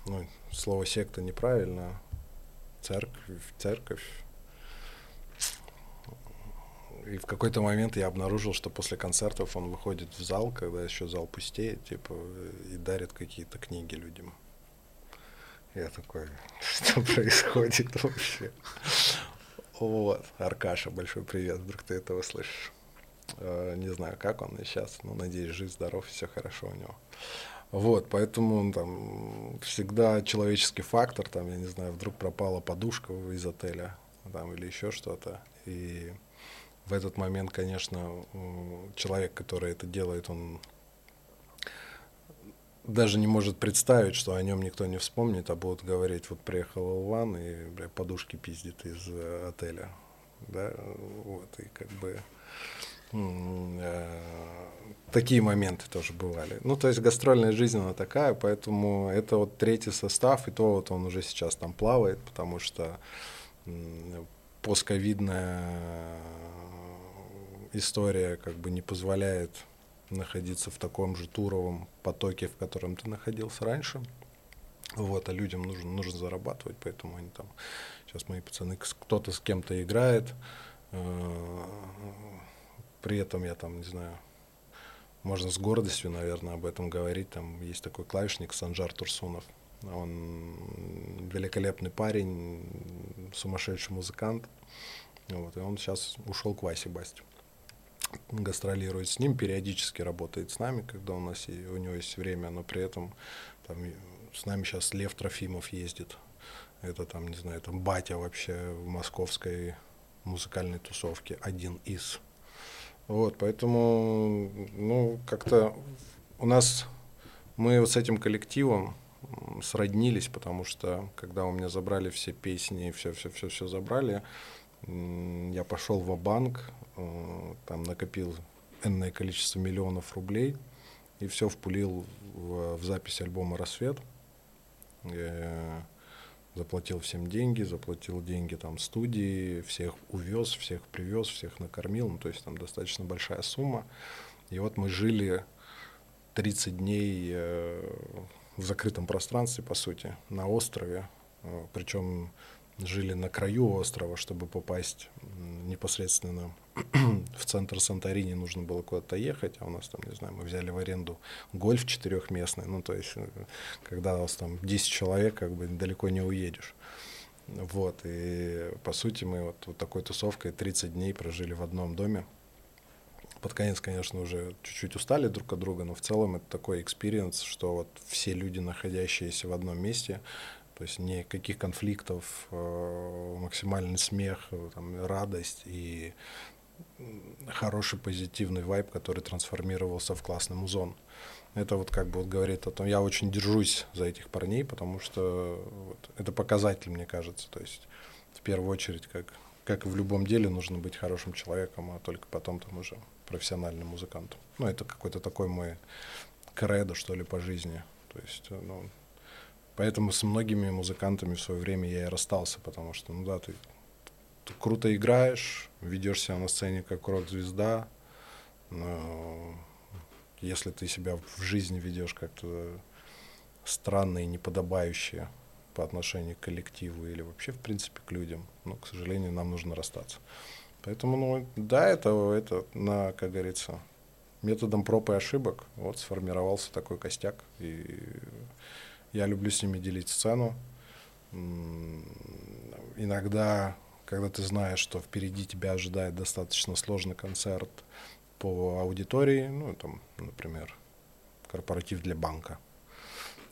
ну, слово секта неправильно, церковь, церковь, и в какой-то момент я обнаружил, что после концертов он выходит в зал, когда еще зал пустеет, типа, и дарит какие-то книги людям. Я такой, что происходит вообще? Вот, Аркаша, большой привет, вдруг ты этого слышишь. Э, Не знаю, как он сейчас, но надеюсь, жив, здоров, все хорошо у него. Вот, поэтому там всегда человеческий фактор, там, я не знаю, вдруг пропала подушка из отеля, там, или еще что-то. И в этот момент, конечно, человек, который это делает, он даже не может представить, что о нем никто не вспомнит, а будут говорить, вот приехал Илван и бля, подушки пиздит из э, отеля. Да, вот, и как бы такие моменты тоже бывали. Ну, то есть гастрольная жизнь, она такая, поэтому это вот третий состав, и то вот он уже сейчас там плавает, потому что постковидная история как бы не позволяет находиться в таком же туровом потоке, в котором ты находился раньше. Вот, а людям нужно, нужно зарабатывать, поэтому они там, сейчас мои пацаны, кто-то с кем-то играет, э, при этом я там, не знаю, можно с гордостью, наверное, об этом говорить, там есть такой клавишник Санжар Турсунов, он великолепный парень, сумасшедший музыкант, вот, и он сейчас ушел к Васе Басте гастролирует с ним, периодически работает с нами, когда у нас и у него есть время, но при этом там, с нами сейчас Лев Трофимов ездит. Это там, не знаю, там батя вообще в московской музыкальной тусовке, один из. Вот, поэтому, ну, как-то у нас, мы вот с этим коллективом сроднились, потому что когда у меня забрали все песни, все-все-все-все забрали, я пошел в банк там накопил энное количество миллионов рублей и все впулил в, в запись альбома «Рассвет». Э, заплатил всем деньги, заплатил деньги там студии, всех увез, всех привез, всех накормил, ну то есть там достаточно большая сумма. И вот мы жили 30 дней э, в закрытом пространстве, по сути, на острове. Э, Причем жили на краю острова, чтобы попасть непосредственно в центр Санторини нужно было куда-то ехать, а у нас там, не знаю, мы взяли в аренду гольф четырехместный, ну, то есть, э, когда у вас там 10 человек, как бы далеко не уедешь. Вот, и по сути мы вот, вот такой тусовкой 30 дней прожили в одном доме. Под конец, конечно, уже чуть-чуть устали друг от друга, но в целом это такой experience, что вот все люди, находящиеся в одном месте, то есть никаких конфликтов, э, максимальный смех, э, там, радость и хороший позитивный вайб, который трансформировался в классный музон. Это вот как бы вот говорит о том, я очень держусь за этих парней, потому что вот, это показатель, мне кажется. То есть в первую очередь, как, как и в любом деле, нужно быть хорошим человеком, а только потом там уже профессиональным музыкантом. Ну, это какой-то такой мой кредо, что ли, по жизни. То есть, ну, Поэтому с многими музыкантами в свое время я и расстался, потому что, ну да, ты, ты круто играешь, ведешь себя на сцене как рок-звезда, но если ты себя в жизни ведешь как-то странно и неподобающе по отношению к коллективу или вообще, в принципе, к людям, ну, к сожалению, нам нужно расстаться. Поэтому, ну, да, это, это на, как говорится, методом проб и ошибок вот сформировался такой костяк. И я люблю с ними делить сцену. Иногда, когда ты знаешь, что впереди тебя ожидает достаточно сложный концерт по аудитории, ну, там, например, корпоратив для банка,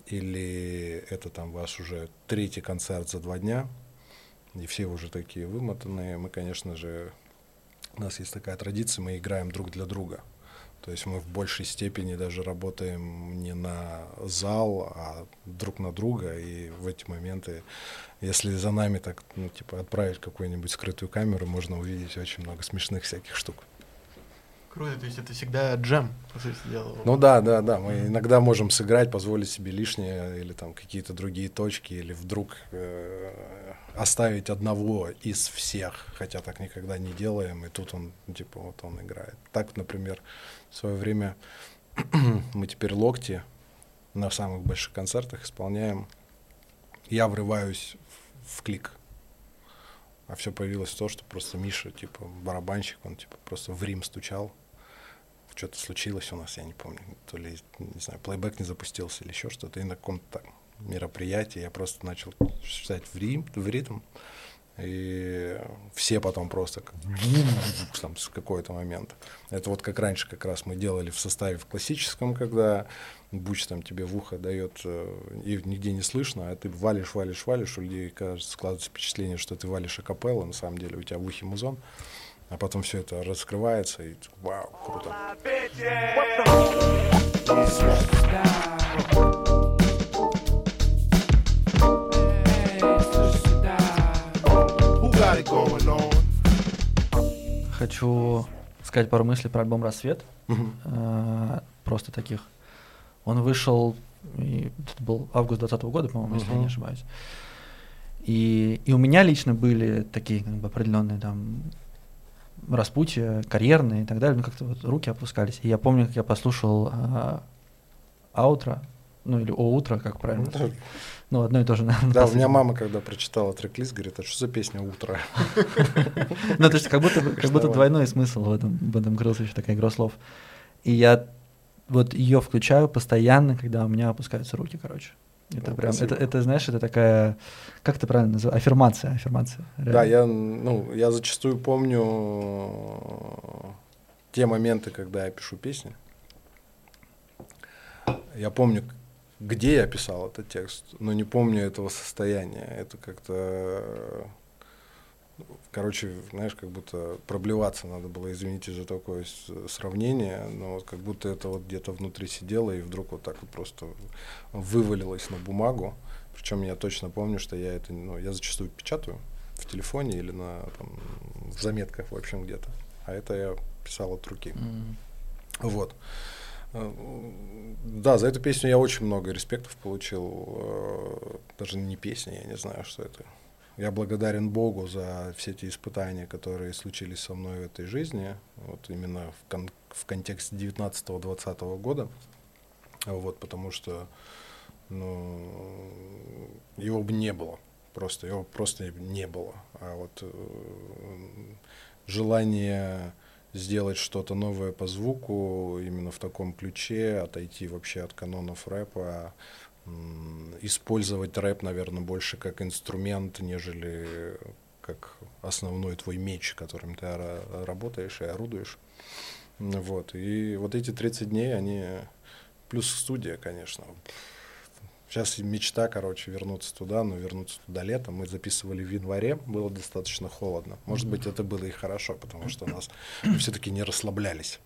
или это там ваш уже третий концерт за два дня, и все уже такие вымотанные, мы, конечно же, у нас есть такая традиция, мы играем друг для друга – то есть мы в большей степени даже работаем не на зал, а друг на друга. И в эти моменты, если за нами так, ну, типа, отправить какую-нибудь скрытую камеру, можно увидеть очень много смешных всяких штук. Круто, то есть это всегда джем. Ну да, да, да. Мы mm-hmm. иногда можем сыграть, позволить себе лишнее или там какие-то другие точки, или вдруг э, оставить одного из всех, хотя так никогда не делаем, и тут он, типа, вот он играет. Так, например, в свое время мы теперь локти на самых больших концертах исполняем. Я врываюсь в, в клик. А все появилось то, что просто Миша, типа, барабанщик, он, типа, просто в Рим стучал что-то случилось у нас, я не помню, то ли, не знаю, плейбэк не запустился или еще что-то, и на каком-то мероприятии я просто начал читать в, рим, в ритм, и все потом просто как, там, с какой-то момента. Это вот как раньше как раз мы делали в составе в классическом, когда Буч там тебе в ухо дает, э, и нигде не слышно, а ты валишь, валишь, валишь, у людей, кажется, складывается впечатление, что ты валишь акапелла, на самом деле у тебя в ухе музон а потом все это раскрывается, и вау, круто. Хочу сказать пару мыслей про альбом «Рассвет». Uh-huh. просто таких. Он вышел, и это был август 2020 года, по-моему, если я не ошибаюсь. И, и у меня лично были такие как бы, определенные там распутье карьерные и так далее, ну как-то вот руки опускались. И я помню, как я послушал а, аутро, ну или о утро, как правильно. Ну, ну одно и то же, наверное. Да, у меня мама, когда прочитала трек-лист, говорит, а что за песня «Утро»? Ну, то есть как будто, как будто двойной смысл в этом, в этом крылся еще такая игра слов. И я вот ее включаю постоянно, когда у меня опускаются руки, короче. Это ну, прям, это, это, знаешь, это такая, как это правильно называется, аффирмация, аффирмация. Реально. Да, я, ну, я зачастую помню те моменты, когда я пишу песни. Я помню, где я писал этот текст, но не помню этого состояния. Это как-то короче, знаешь, как будто проблеваться надо было, извините за такое сравнение, но вот как будто это вот где-то внутри сидело и вдруг вот так вот просто вывалилось на бумагу. Причем я точно помню, что я это, ну, я зачастую печатаю в телефоне или на, там, в заметках, в общем, где-то. А это я писал от руки. Mm. Вот. Э, да, за эту песню я очень много респектов получил. Э, даже не песня, я не знаю, что это я благодарен Богу за все эти испытания, которые случились со мной в этой жизни, вот именно в, кон в контексте 19-20 года, вот, потому что ну, его бы не было, просто его просто не было. А вот э, желание сделать что-то новое по звуку именно в таком ключе, отойти вообще от канонов рэпа, использовать рэп, наверное, больше как инструмент, нежели как основной твой меч, которым ты ра- работаешь и орудуешь. Вот. И вот эти 30 дней, они... Плюс студия, конечно. Сейчас мечта, короче, вернуться туда, но вернуться туда летом. Мы записывали в январе, было достаточно холодно. Может быть, это было и хорошо, потому что нас мы все-таки не расслаблялись.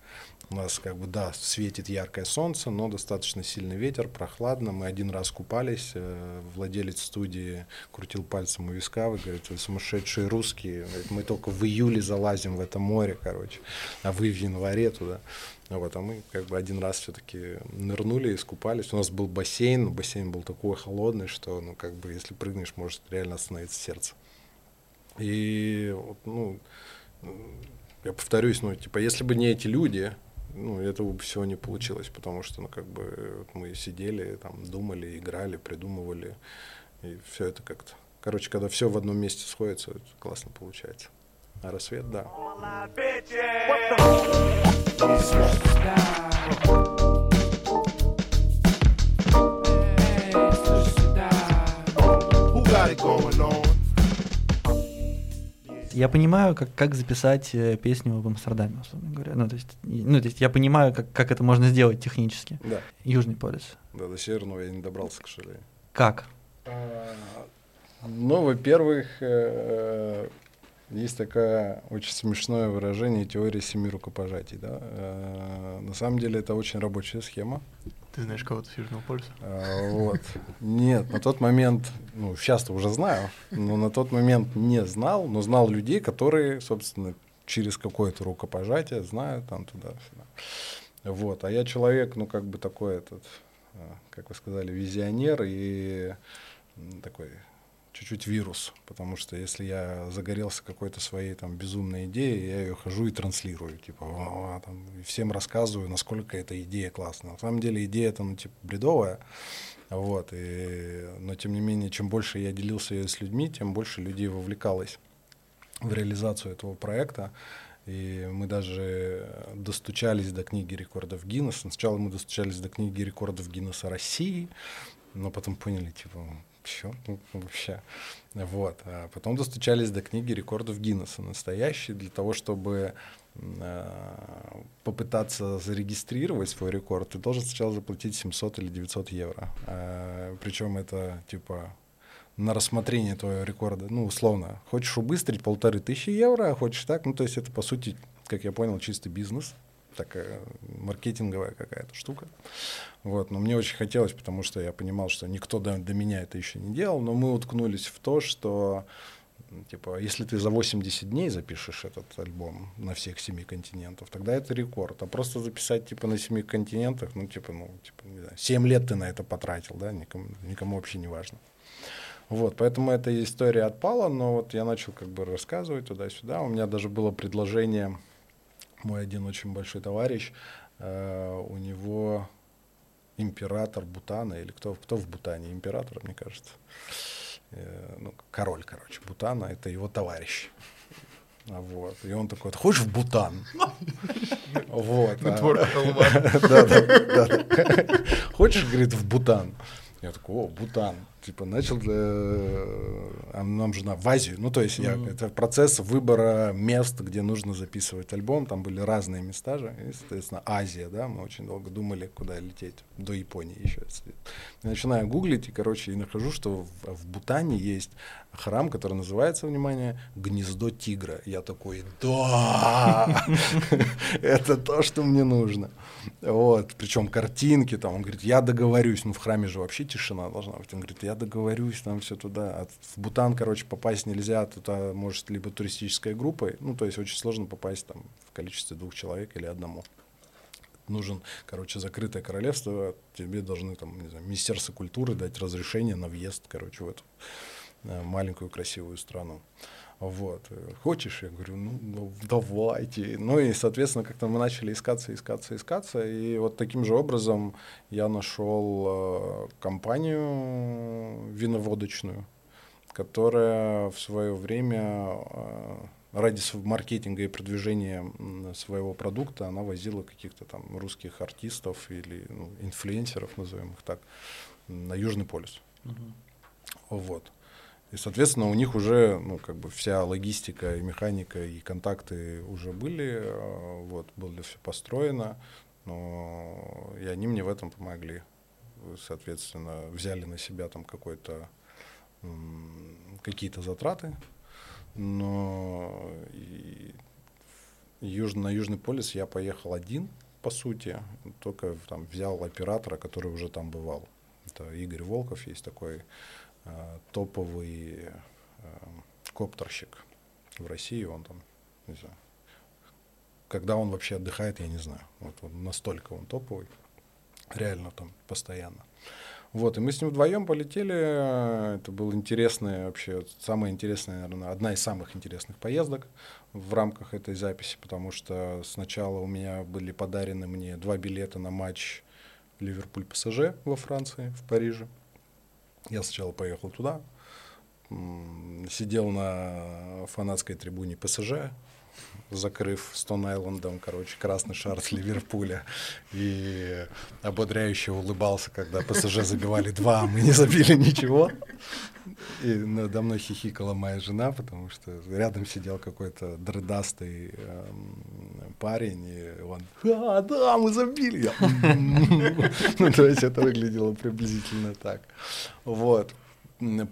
У нас как бы, да, светит яркое солнце, но достаточно сильный ветер, прохладно. Мы один раз купались, э, владелец студии крутил пальцем у виска, вы, говорит, вы сумасшедшие русские, мы только в июле залазим в это море, короче, а вы в январе туда. Вот, а мы как бы один раз все-таки нырнули, искупались. У нас был бассейн, бассейн был такой холодный, что, ну, как бы, если прыгнешь, может реально остановиться сердце. И, вот, ну, я повторюсь, ну, типа, если бы не эти люди, ну, этого бы всего не получилось, потому что, ну, как бы, вот мы сидели, там, думали, играли, придумывали, и все это как-то... Короче, когда все в одном месте сходится, классно получается. А рассвет, да. Я понимаю, как, как записать э, песню в Амстердаме, условно говоря. Ну, то есть, ну, то есть я понимаю, как, как это можно сделать технически. Да, Южный полюс. да, до Северного я не добрался, к сожалению. Как? Ну, во-первых, э, есть такое очень смешное выражение теория семи рукопожатий. Да? Э, На самом деле это очень рабочая схема. Ты знаешь кого-то с Южного полюса? А, Вот. Нет, на тот момент, ну, сейчас-то уже знаю, но на тот момент не знал, но знал людей, которые, собственно, через какое-то рукопожатие знают там туда-сюда. Вот. А я человек, ну, как бы такой этот, а, как вы сказали, визионер и такой чуть-чуть вирус, потому что если я загорелся какой-то своей там безумной идеей, я ее хожу и транслирую, типа, «Ва-ва», там, и всем рассказываю, насколько эта идея классная. На самом деле идея это, ну, типа, бредовая, вот, и, но тем не менее, чем больше я делился ее с людьми, тем больше людей вовлекалось в реализацию этого проекта. И мы даже достучались до книги рекордов Гиннесса. Сначала мы достучались до книги рекордов Гиннесса России, но потом поняли, типа, что вообще. Вот. А потом достучались до книги рекордов Гиннесса настоящей, для того, чтобы а, попытаться зарегистрировать свой рекорд, ты должен сначала заплатить 700 или 900 евро. причем это типа на рассмотрение твоего рекорда, ну, условно, хочешь убыстрить полторы тысячи евро, а хочешь так, ну, то есть это, по сути, как я понял, чистый бизнес, такая маркетинговая какая-то штука. Вот, но мне очень хотелось, потому что я понимал, что никто до, до меня это еще не делал, но мы уткнулись в то, что типа, если ты за 80 дней запишешь этот альбом на всех семи континентах, тогда это рекорд. А просто записать типа на семи континентах, ну типа, ну типа, не знаю, 7 лет ты на это потратил, да, никому, никому вообще не важно. Вот, поэтому эта история отпала, но вот я начал как бы рассказывать туда-сюда. У меня даже было предложение, мой один очень большой товарищ, э, у него император Бутана, или кто, кто в Бутане? Император, мне кажется. Э, ну, король, короче, Бутана, это его товарищ. Вот. И он такой, ты хочешь в Бутан? Вот. а-. Хочешь, говорит, в Бутан? Я такой, о, Бутан. Типа начал, э, а нам же на в Азию. Ну, то есть я, это процесс выбора мест, где нужно записывать альбом. Там были разные места же. И, соответственно, Азия, да, мы очень долго думали, куда лететь. До Японии еще. Я начинаю гуглить, и, короче, и нахожу, что в, в Бутане есть храм, который называется, внимание, «Гнездо тигра». Я такой, да, это то, что мне нужно. Вот, причем картинки, там, он говорит, я договорюсь, ну, в храме же вообще тишина должна быть. Он говорит, я договорюсь, там все туда. А в Бутан, короче, попасть нельзя, туда может либо туристической группой, ну, то есть очень сложно попасть там в количестве двух человек или одному нужен, короче, закрытое королевство, тебе должны там, не знаю, Министерство культуры дать разрешение на въезд, короче, в эту э, маленькую красивую страну. Вот. Хочешь? Я говорю, ну, давайте. Ну и, соответственно, как-то мы начали искаться, искаться, искаться. И вот таким же образом я нашел э, компанию виноводочную, которая в свое время э, ради маркетинга и продвижения своего продукта она возила каких-то там русских артистов или ну, инфлюенсеров, назовем их так, на Южный полюс. Вот. И, соответственно, у них уже, ну, как бы вся логистика и механика и контакты уже были, э, вот, было все построено, но и они мне в этом помогли. Соответственно, взяли на себя там какой-то какие-то затраты, но и юж- на Южный полюс я поехал один, по сути, только там взял оператора, который уже там бывал. Это Игорь Волков, есть такой топовый э, коптерщик в России, он там, не знаю, когда он вообще отдыхает, я не знаю. Вот, он настолько он топовый, реально там постоянно. Вот, и мы с ним вдвоем полетели. Это был интересный вообще, самая интересная, наверное, одна из самых интересных поездок в рамках этой записи, потому что сначала у меня были подарены мне два билета на матч Ливерпуль-ПСЖ во Франции, в Париже. Я сначала поехал туда, сидел на фанатской трибуне ПСЖ, закрыв Стон Айлендом, короче, красный шар с Ливерпуля. И ободряюще улыбался, когда ПСЖ забивали два, а мы не забили ничего. И надо мной хихикала моя жена, потому что рядом сидел какой-то дредастый эм, парень, и он, а, да, мы забили. Я, «М-м-м». Ну, то есть это выглядело приблизительно так. Вот.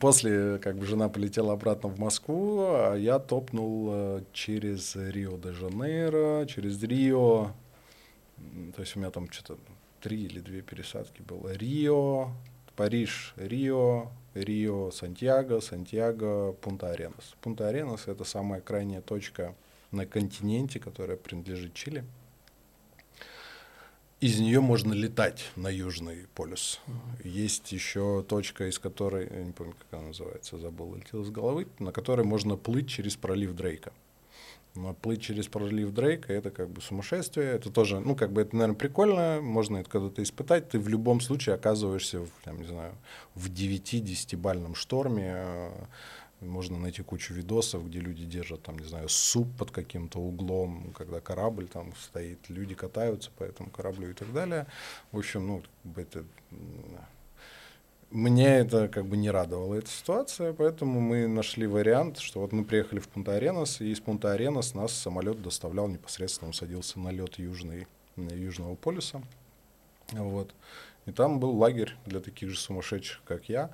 После, как бы, жена полетела обратно в Москву, а я топнул э, через Рио-де-Жанейро, через Рио. То есть у меня там что-то три или две пересадки было. Рио, Париж, Рио, Рио, Сантьяго, Сантьяго, Пунта-Аренас. Пунта-Аренас — это самая крайняя точка на континенте, которая принадлежит Чили. Из нее можно летать на Южный полюс. Есть еще точка, из которой, я не помню, как она называется, забыл, летел из головы, на которой можно плыть через пролив Дрейка. Но плыть через пролив Дрейка это как бы сумасшествие. Это тоже, ну, как бы это, наверное, прикольно. Можно это когда-то испытать. Ты в любом случае оказываешься, в, там, не знаю, в 9-10-бальном шторме. Можно найти кучу видосов, где люди держат, там, не знаю, суп под каким-то углом, когда корабль там стоит, люди катаются по этому кораблю и так далее. В общем, ну, это м, меня это как бы не радовала эта ситуация, поэтому мы нашли вариант, что вот мы приехали в Пунта-Аренас, и из Пунта-Аренас нас самолет доставлял непосредственно, он садился на лед южный, Южного полюса. Вот. И там был лагерь для таких же сумасшедших, как я.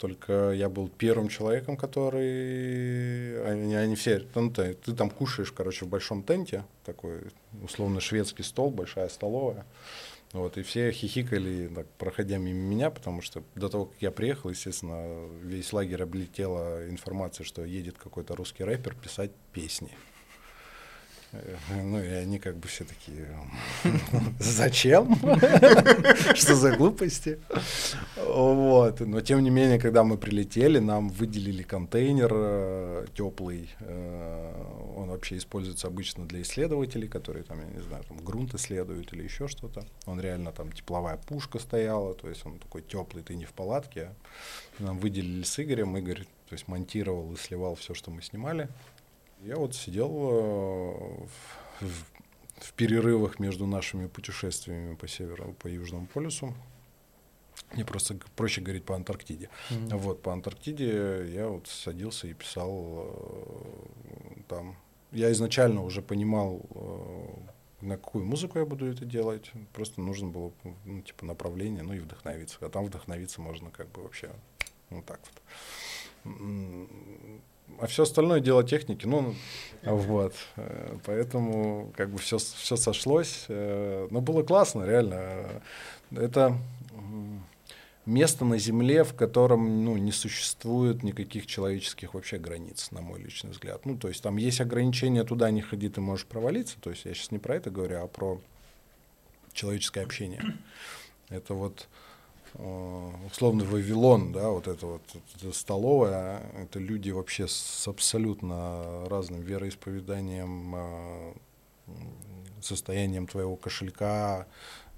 Только я был первым человеком, который... Они, они все... Ну, ты, ты там кушаешь, короче, в большом тенте, такой условно шведский стол, большая столовая. Вот, и все хихикали, так, проходя мимо меня, потому что до того, как я приехал, естественно, весь лагерь облетела информация, что едет какой-то русский рэпер писать песни. Э, Ну, и они как бы все такие, зачем? Что за глупости? Вот. Но, тем не менее, когда мы прилетели, нам выделили контейнер теплый. Он вообще используется обычно для исследователей, которые там, я не знаю, там грунт исследуют или еще что-то. Он реально там тепловая пушка стояла, то есть он такой теплый, ты не в палатке. Нам выделили с Игорем, Игорь то есть монтировал и сливал все, что мы снимали. Я вот сидел э, в, в- в перерывах между нашими путешествиями по северу, по Южному полюсу. Мне просто проще говорить по Антарктиде. Вот, по Антарктиде я вот садился и писал э, там. Я изначально уже понимал, э, на какую музыку я буду это делать. Просто нужно было, ну, типа, направление, ну и вдохновиться. А там вдохновиться можно как бы вообще вот так вот. А все остальное дело техники, ну, вот. э, Поэтому как бы все, все сошлось. э, Но было классно, реально. Э, Это место на Земле, в котором ну, не существует никаких человеческих вообще границ, на мой личный взгляд. Ну, то есть там есть ограничения, туда не ходи, ты можешь провалиться. То есть я сейчас не про это говорю, а про человеческое общение. Это вот условно Вавилон, да, вот это вот это столовая, это люди вообще с абсолютно разным вероисповеданием, э, состоянием твоего кошелька,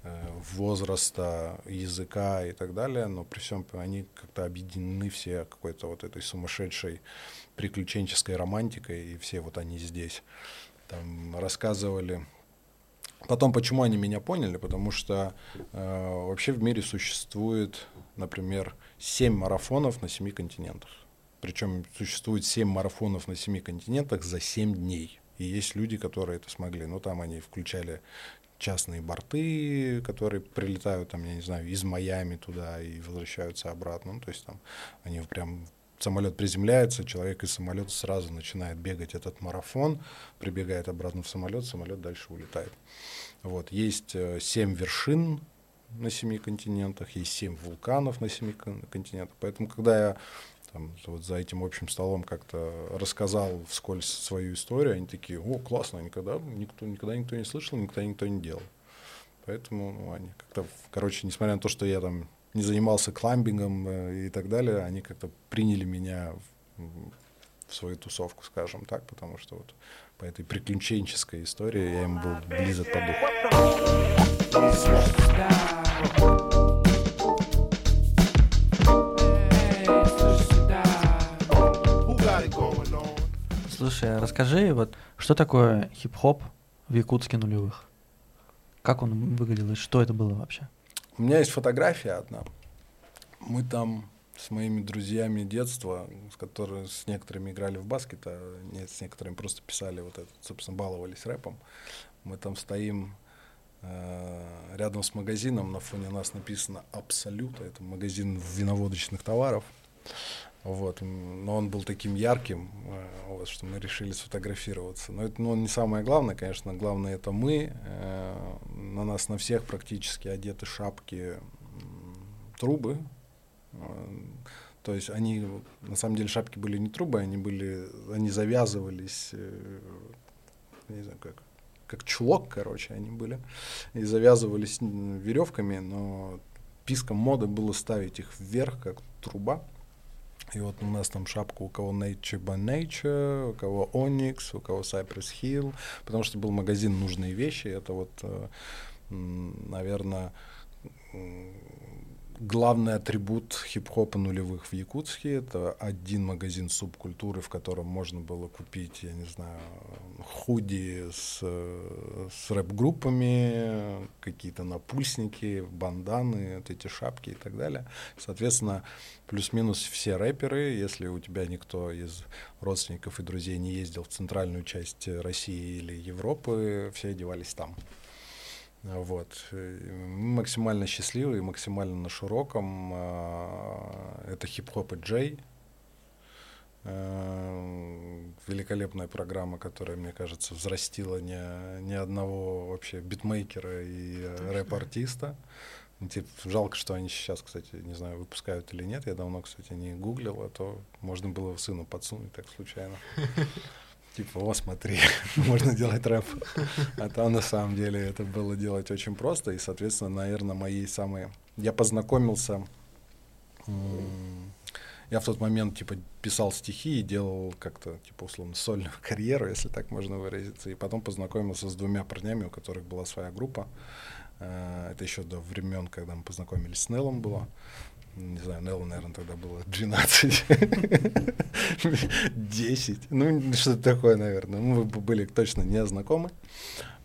э, возраста, языка и так далее, но при всем они как-то объединены все какой-то вот этой сумасшедшей приключенческой романтикой, и все вот они здесь. Там рассказывали Потом, почему они меня поняли? Потому что э, вообще в мире существует, например, 7 марафонов на 7 континентах. Причем существует 7 марафонов на 7 континентах за 7 дней. И есть люди, которые это смогли. Ну, там они включали частные борты, которые прилетают, там, я не знаю, из Майами туда и возвращаются обратно. Ну, то есть там они прям самолет приземляется, человек из самолета сразу начинает бегать этот марафон, прибегает обратно в самолет, самолет дальше улетает. Вот. Есть э, семь вершин на семи континентах, есть семь вулканов на семи континентах. Поэтому, когда я там, вот за этим общим столом как-то рассказал вскользь свою историю, они такие, о, классно, никогда никто, никогда никто не слышал, никогда никто не делал. Поэтому ну, они как-то, короче, несмотря на то, что я там не занимался кламбингом э, и так далее, они как-то приняли меня в, в свою тусовку, скажем так, потому что вот по этой приключенческой истории я им был близок по духу. Слушай, а расскажи, вот что такое хип-хоп в Якутске нулевых? Как он выглядел и что это было вообще? У меня есть фотография одна. Мы там с моими друзьями детства, с которыми с некоторыми играли в баскет, а нет, с некоторыми просто писали вот это, собственно, баловались рэпом. Мы там стоим э, рядом с магазином, на фоне нас написано «Абсолют», это магазин виноводочных товаров. Вот, но он был таким ярким, э, вот, что мы решили сфотографироваться. Но это ну, не самое главное, конечно, главное это мы. Э, на нас на всех практически одеты шапки, трубы. Э, То есть они, на самом деле, шапки были не трубы, они были, они завязывались, не знаю как, как чулок, короче, они были, и завязывались веревками, но писком моды было ставить их вверх, как труба. И вот у нас там шапка у кого Nature by Nature, у кого Onyx, у кого Cypress Hill, потому что был магазин «Нужные вещи». Это вот, наверное, главный атрибут хип-хопа нулевых в Якутске. Это один магазин субкультуры, в котором можно было купить, я не знаю, худи с, с рэп-группами, какие-то напульсники, банданы, вот эти шапки и так далее. Соответственно, плюс-минус все рэперы, если у тебя никто из родственников и друзей не ездил в центральную часть России или Европы, все одевались там. Вот. Мы максимально счастливы и максимально на широком. А, Это хип-хоп и джей. Э, Великолепная программа, которая, мне кажется, взрастила не, ни одного вообще битмейкера и рэп-артиста. Типа, жалко, что они сейчас, кстати, не знаю, выпускают или нет. Я давно, кстати, не гуглил, а то можно было сыну подсунуть так случайно. Типа, о, смотри, можно делать рэп. А там на самом деле это было делать очень просто. И, соответственно, наверное, мои самые... Я познакомился... Я в тот момент, типа, писал стихи и делал как-то, типа, условно, сольную карьеру, если так можно выразиться. И потом познакомился с двумя парнями, у которых была своя группа. Э, Это еще до времен, когда мы познакомились с Неллом было. Не знаю, Неллу, наверное, тогда было 12. 10. Ну, что-то такое, наверное. Мы были точно не знакомы.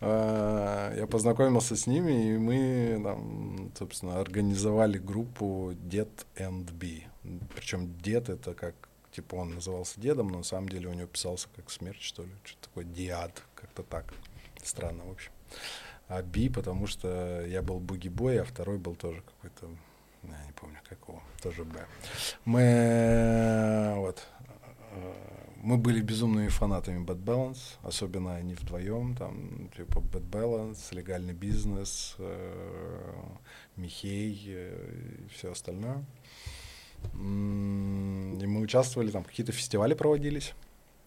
А, Я познакомился с ними, и мы, там, собственно, организовали группу Дед and B. Причем дед это как, типа, он назывался дедом, но на самом деле у него писался как смерть, что ли. Что-то такое Диад, как-то так. Странно, в общем. А Би, потому что я был буги-бой, а второй был тоже какой-то, я не помню какого, тоже Б. Мы, вот, мы были безумными фанатами Bad Balance, особенно они вдвоем, там, типа Bad Balance, легальный бизнес, э, Михей э, и все остальное. И мы участвовали, там какие-то фестивали проводились,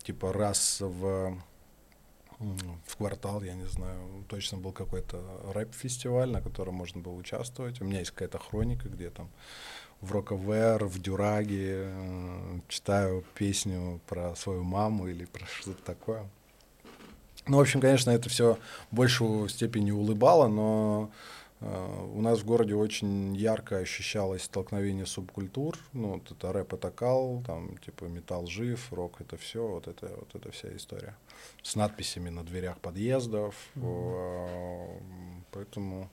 типа раз в в квартал, я не знаю, точно был какой-то рэп-фестиваль, на котором можно было участвовать. У меня есть какая-то хроника, где там в Роковер, в Дюраге читаю песню про свою маму или про что-то такое. Ну, в общем, конечно, это все большую степени улыбало, но У нас в городе очень ярко ощущалось столкновение субкультур. Ну, вот это рэп это кал, там, типа металл жив, рок это все, вот это, вот эта вся история. С надписями на дверях подъездов. Э, Поэтому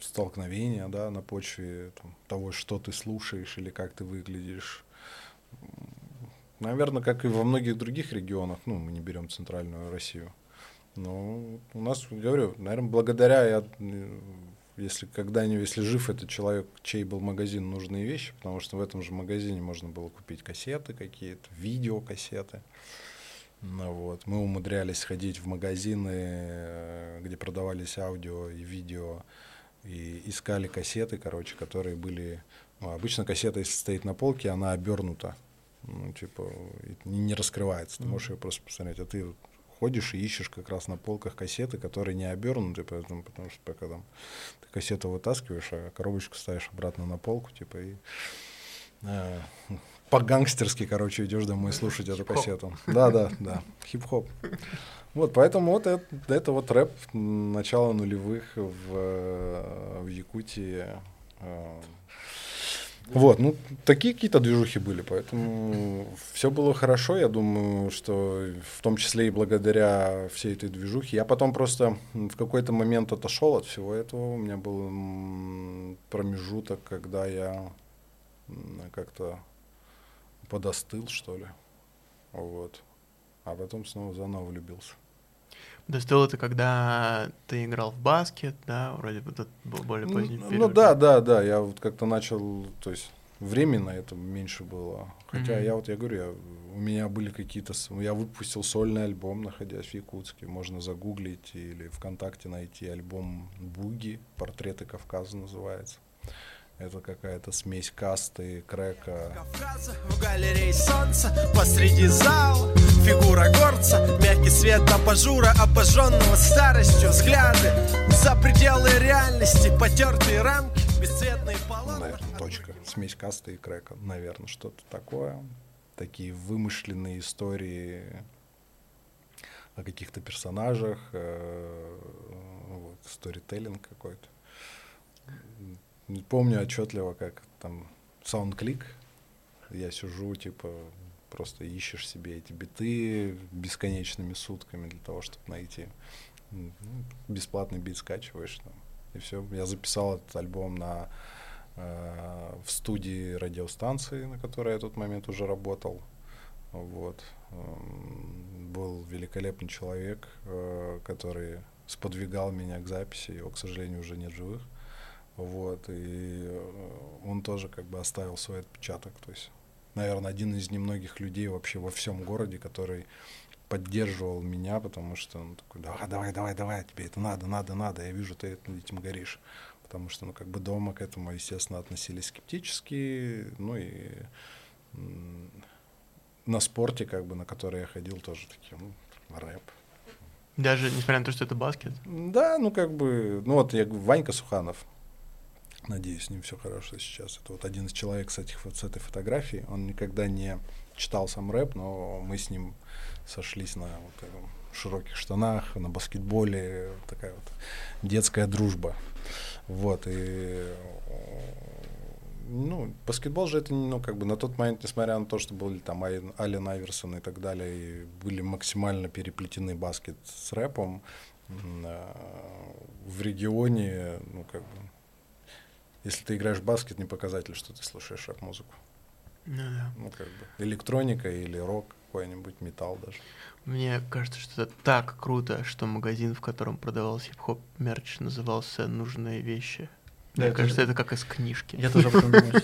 столкновение, да, на почве там, того, что ты слушаешь или как ты выглядишь. Наверное, как и во многих других регионах, ну, мы не берем центральную Россию. Но у нас, говорю, наверное, благодаря, я, если когда-нибудь, если жив этот человек, чей был магазин «Нужные вещи», потому что в этом же магазине можно было купить кассеты какие-то, видеокассеты. Ну, вот. Мы умудрялись ходить в магазины, э, где продавались аудио и видео, и искали кассеты, короче, которые были... ну, обычно кассета, если стоит на полке, она обернута. Ну, типа, не, не раскрывается. Ты можешь ее просто посмотреть. А ты ходишь и ищешь как раз на полках кассеты, которые не обернуты, поэтому, потому что пока там ты кассету вытаскиваешь, а коробочку ставишь обратно на полку, типа, и э, по-гангстерски, короче, идешь домой слушать эту кассету. Да, да, да, хип-хоп. Вот, поэтому вот это, это вот рэп начала нулевых в, э, в Якутии. э, Вот, ну, такие какие-то движухи были, поэтому все было хорошо, я думаю, что в том числе и благодаря всей этой движухе. Я потом просто в какой-то момент отошел от всего этого, у меня был промежуток, когда я как-то подостыл, что ли, вот, а потом снова заново влюбился. Достал это, когда ты играл в баскет, да, вроде бы тут был более поздний Ну, период. ну да, да, да, я вот как-то начал, то есть временно это меньше было. Хотя Мгм. я вот, я говорю, я, у меня были какие-то, я выпустил сольный альбом, находясь в Якутске, можно загуглить или ВКонтакте найти альбом Буги, портреты Кавказа называется. Это какая-то смесь касты, крека. Кавказа В галерее солнца посреди зала Фигура горца, мягкий свет абажура Обожженного старостью взгляды За пределы реальности Потертые рамки, бесцветные полотна наверное, точка. Смесь касты и крека, наверное, что-то такое. Такие вымышленные истории о каких-то персонажах, э, вот, сторителлинг какой-то. Помню отчетливо, как там саундклик. Я сижу, типа, просто ищешь себе эти биты бесконечными сутками для того, чтобы найти. Ну, Бесплатный бит скачиваешь там, и все. Я записал этот альбом на э, в студии радиостанции, на которой я в тот момент уже работал. Вот. Эм, Был великолепный человек, э, который сподвигал меня к записи. Его, к сожалению, уже нет живых. Вот. И э, он тоже как бы оставил свой отпечаток. То есть, наверное, один из немногих людей вообще во всем городе, который поддерживал меня, потому что он такой, давай, давай, давай, давай, тебе это надо, надо, надо, я вижу, ты этим горишь. Потому что, ну, как бы дома к этому, естественно, относились скептически, ну и на спорте, как бы, на который я ходил, тоже такие, ну, рэп. Даже несмотря на то, что это баскет. Да, ну, как бы, ну, вот я Ванька Суханов, надеюсь, с ним все хорошо сейчас. Это вот один из человек с, этих, вот, с этой фотографии. Он никогда не читал сам рэп, но мы с ним сошлись на вот широких штанах, на баскетболе, такая вот детская дружба. Вот, и ну, баскетбол же это, ну, как бы на тот момент, несмотря на то, что были там Ален Айверсон и так далее, и были максимально переплетены баскет с рэпом, а, в регионе, ну, как бы, если ты играешь в баскет, не показатель, что ты слушаешь рэп-музыку. Ну да. Ну, как бы, электроника или рок какой-нибудь, металл даже. Мне кажется, что это так круто, что магазин, в котором продавался хип-хоп мерч, назывался «Нужные вещи». Да, Мне это кажется, же- это как из книжки. Я тоже об этом думаю.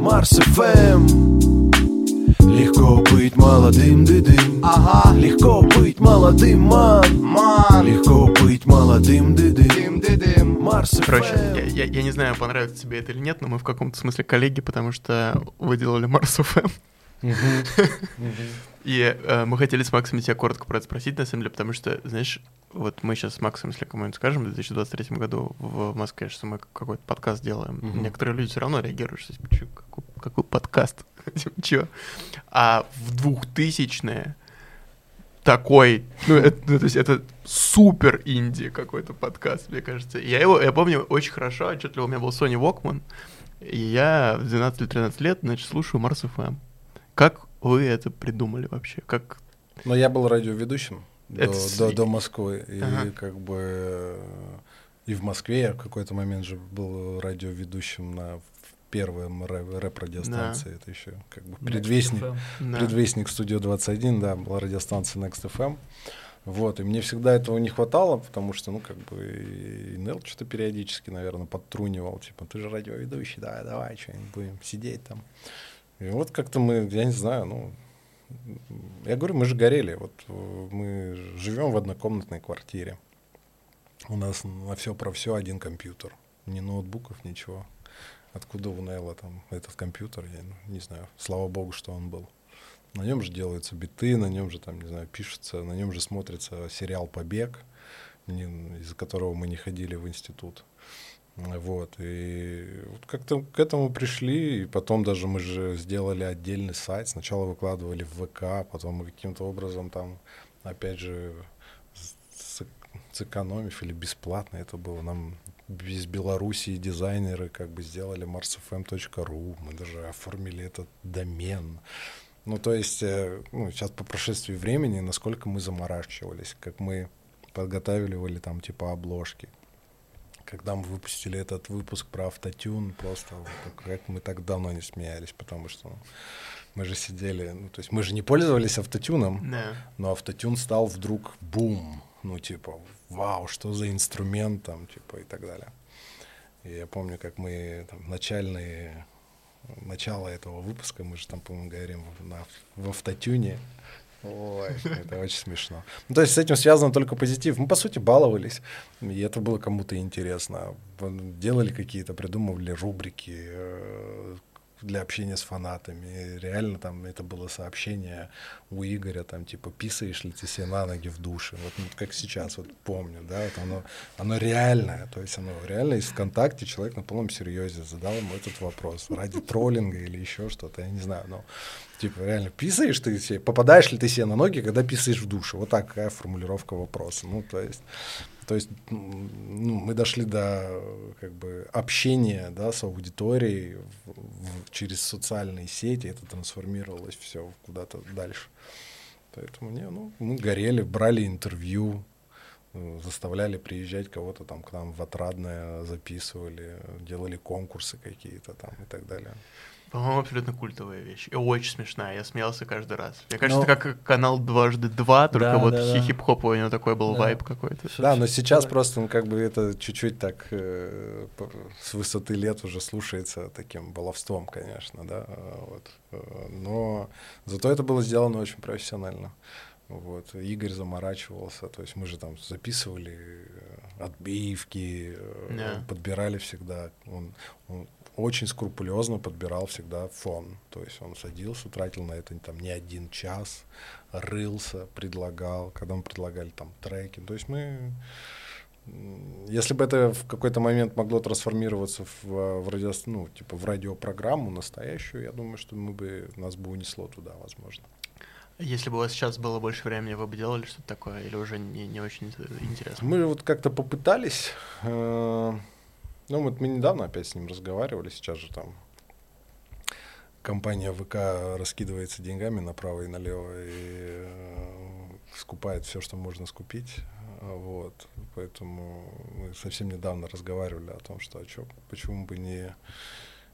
Марс ФМ Легко быть молодым, дыдым. Ага. Легко быть молодым, ман Ман Легко быть молодым, дыдым. Дым, Марс Короче, я, я- я не знаю, понравится тебе это или нет, но мы в каком-то смысле коллеги, потому что вы делали Марс ФМ. И э, мы хотели с Максом тебя коротко про это спросить, на самом деле, потому что, знаешь, вот мы сейчас с Максом, если кому-нибудь скажем, в 2023 году в Москве, что мы какой-то подкаст делаем, Мгм. некоторые люди все равно реагируют, что типа, «Чё, какой, какой подкаст? Типа, Чё? А в 2000-е такой, ну, это, ну, то есть это супер инди какой-то подкаст, мне кажется. Я его, я помню очень хорошо, отчетливо, у меня был Sony Walkman, и я в 12 или 13 лет, значит, слушаю Марс FM. Как вы это придумали вообще? Как... Но я был радиоведущим до, Это с- до, до Москвы, и Ага. как бы э, и в Москве я в какой-то момент же был радиоведущим на первом рэ- рэп-радиостанции. Это еще как бы предвестник, Да. предвестник Студио 21, да, была радиостанция Next FM. Вот, и мне всегда этого не хватало, потому что, ну, как бы, и Нел что-то периодически, наверное, подтрунивал, типа, ты же радиоведущий, да, давай, что-нибудь будем сидеть там. И вот как-то мы, я не знаю, ну, я говорю, мы же горели, вот э, мы живем в однокомнатной квартире. У нас на все про все один компьютер, ни ноутбуков, ничего. Откуда у Нелла там этот компьютер, я ну, не знаю, слава богу, что он был. На нем же делаются биты, на нем же там, не знаю, пишется, на нем же смотрится сериал «Побег», из-за которого мы не ходили в институт. Вот, и вот как-то к этому пришли, и потом даже мы же сделали отдельный сайт, сначала выкладывали в ВК, потом мы каким-то образом там, опять же, сэкономив или бесплатно это было, нам из Белоруссии дизайнеры как бы сделали marsfm.ru, мы даже оформили этот домен. Ну, то есть, э, ну, сейчас по прошествии времени, насколько мы заморачивались, как мы подготавливали там типа обложки. Когда мы выпустили этот выпуск про автотюн, просто вот как мы так давно не смеялись, потому что ну, мы же сидели, ну, то есть мы же не пользовались автотюном, Да. но автотюн стал вдруг бум, ну, типа, вау, что за инструмент там, типа, и так далее. И я помню, как мы там, начальные, начало этого выпуска, мы же там, по-моему, говорим в, на- в автотюне. Ой, это очень смешно. Ну, то есть с этим связано только позитив. Мы, по сути, баловались, и это было кому-то интересно. Делали какие-то, придумывали рубрики э, для общения с фанатами. Реально там это было сообщение у Игоря, там, типа, писаешь ли ты себе на ноги в душе? Вот ну, как сейчас, вот помню, да, вот оно, оно реальное, то есть оно реально из ВКонтакте человек на полном серьезе задал ему этот вопрос ради троллинга или еще что-то, я не знаю, но типа реально писаешь ты себе, попадаешь ли ты себе на ноги, когда писаешь в душе? Вот такая формулировка вопроса. Ну, то есть, то есть ну, мы дошли до как бы общения да, с аудиторией в- в- через социальные сети, это трансформировалось все куда-то дальше. Поэтому не, ну, мы горели, брали интервью, э, заставляли приезжать кого-то там к нам в Отрадное, записывали, делали конкурсы какие-то там и так далее. По-моему, абсолютно культовая вещь. И очень смешная. Я смеялся каждый раз. Мне кажется, это как канал дважды два, только Да, вот да, да. хип-хоп у него такой был Да. вайб какой-то. Да, но сейчас просто ну, как бы это чуть-чуть так э, с высоты лет уже слушается таким баловством, конечно, да. э, Вот. э, Но зато это было сделано очень профессионально. Вот. Игорь заморачивался, то есть мы же там записывали э, отбивки, Да. подбирали всегда. Он, он очень скрупулезно подбирал всегда фон. То есть он садился, тратил на это там не один час, рылся, предлагал, когда мы предлагали там треки. То есть мы если бы это в какой-то момент могло трансформироваться в, в, радио, ну, типа в радиопрограмму настоящую, я думаю, что мы бы, нас бы унесло туда, возможно. Если бы у вас сейчас было больше времени, вы бы делали что-то такое или уже не, не очень интересно? Мы вот как-то попытались, э, ну вот мы недавно опять с ним разговаривали, сейчас же там компания ВК раскидывается деньгами направо и налево и э, скупает все, что можно скупить. Вот, поэтому мы совсем недавно разговаривали о том, что а чё, почему бы не,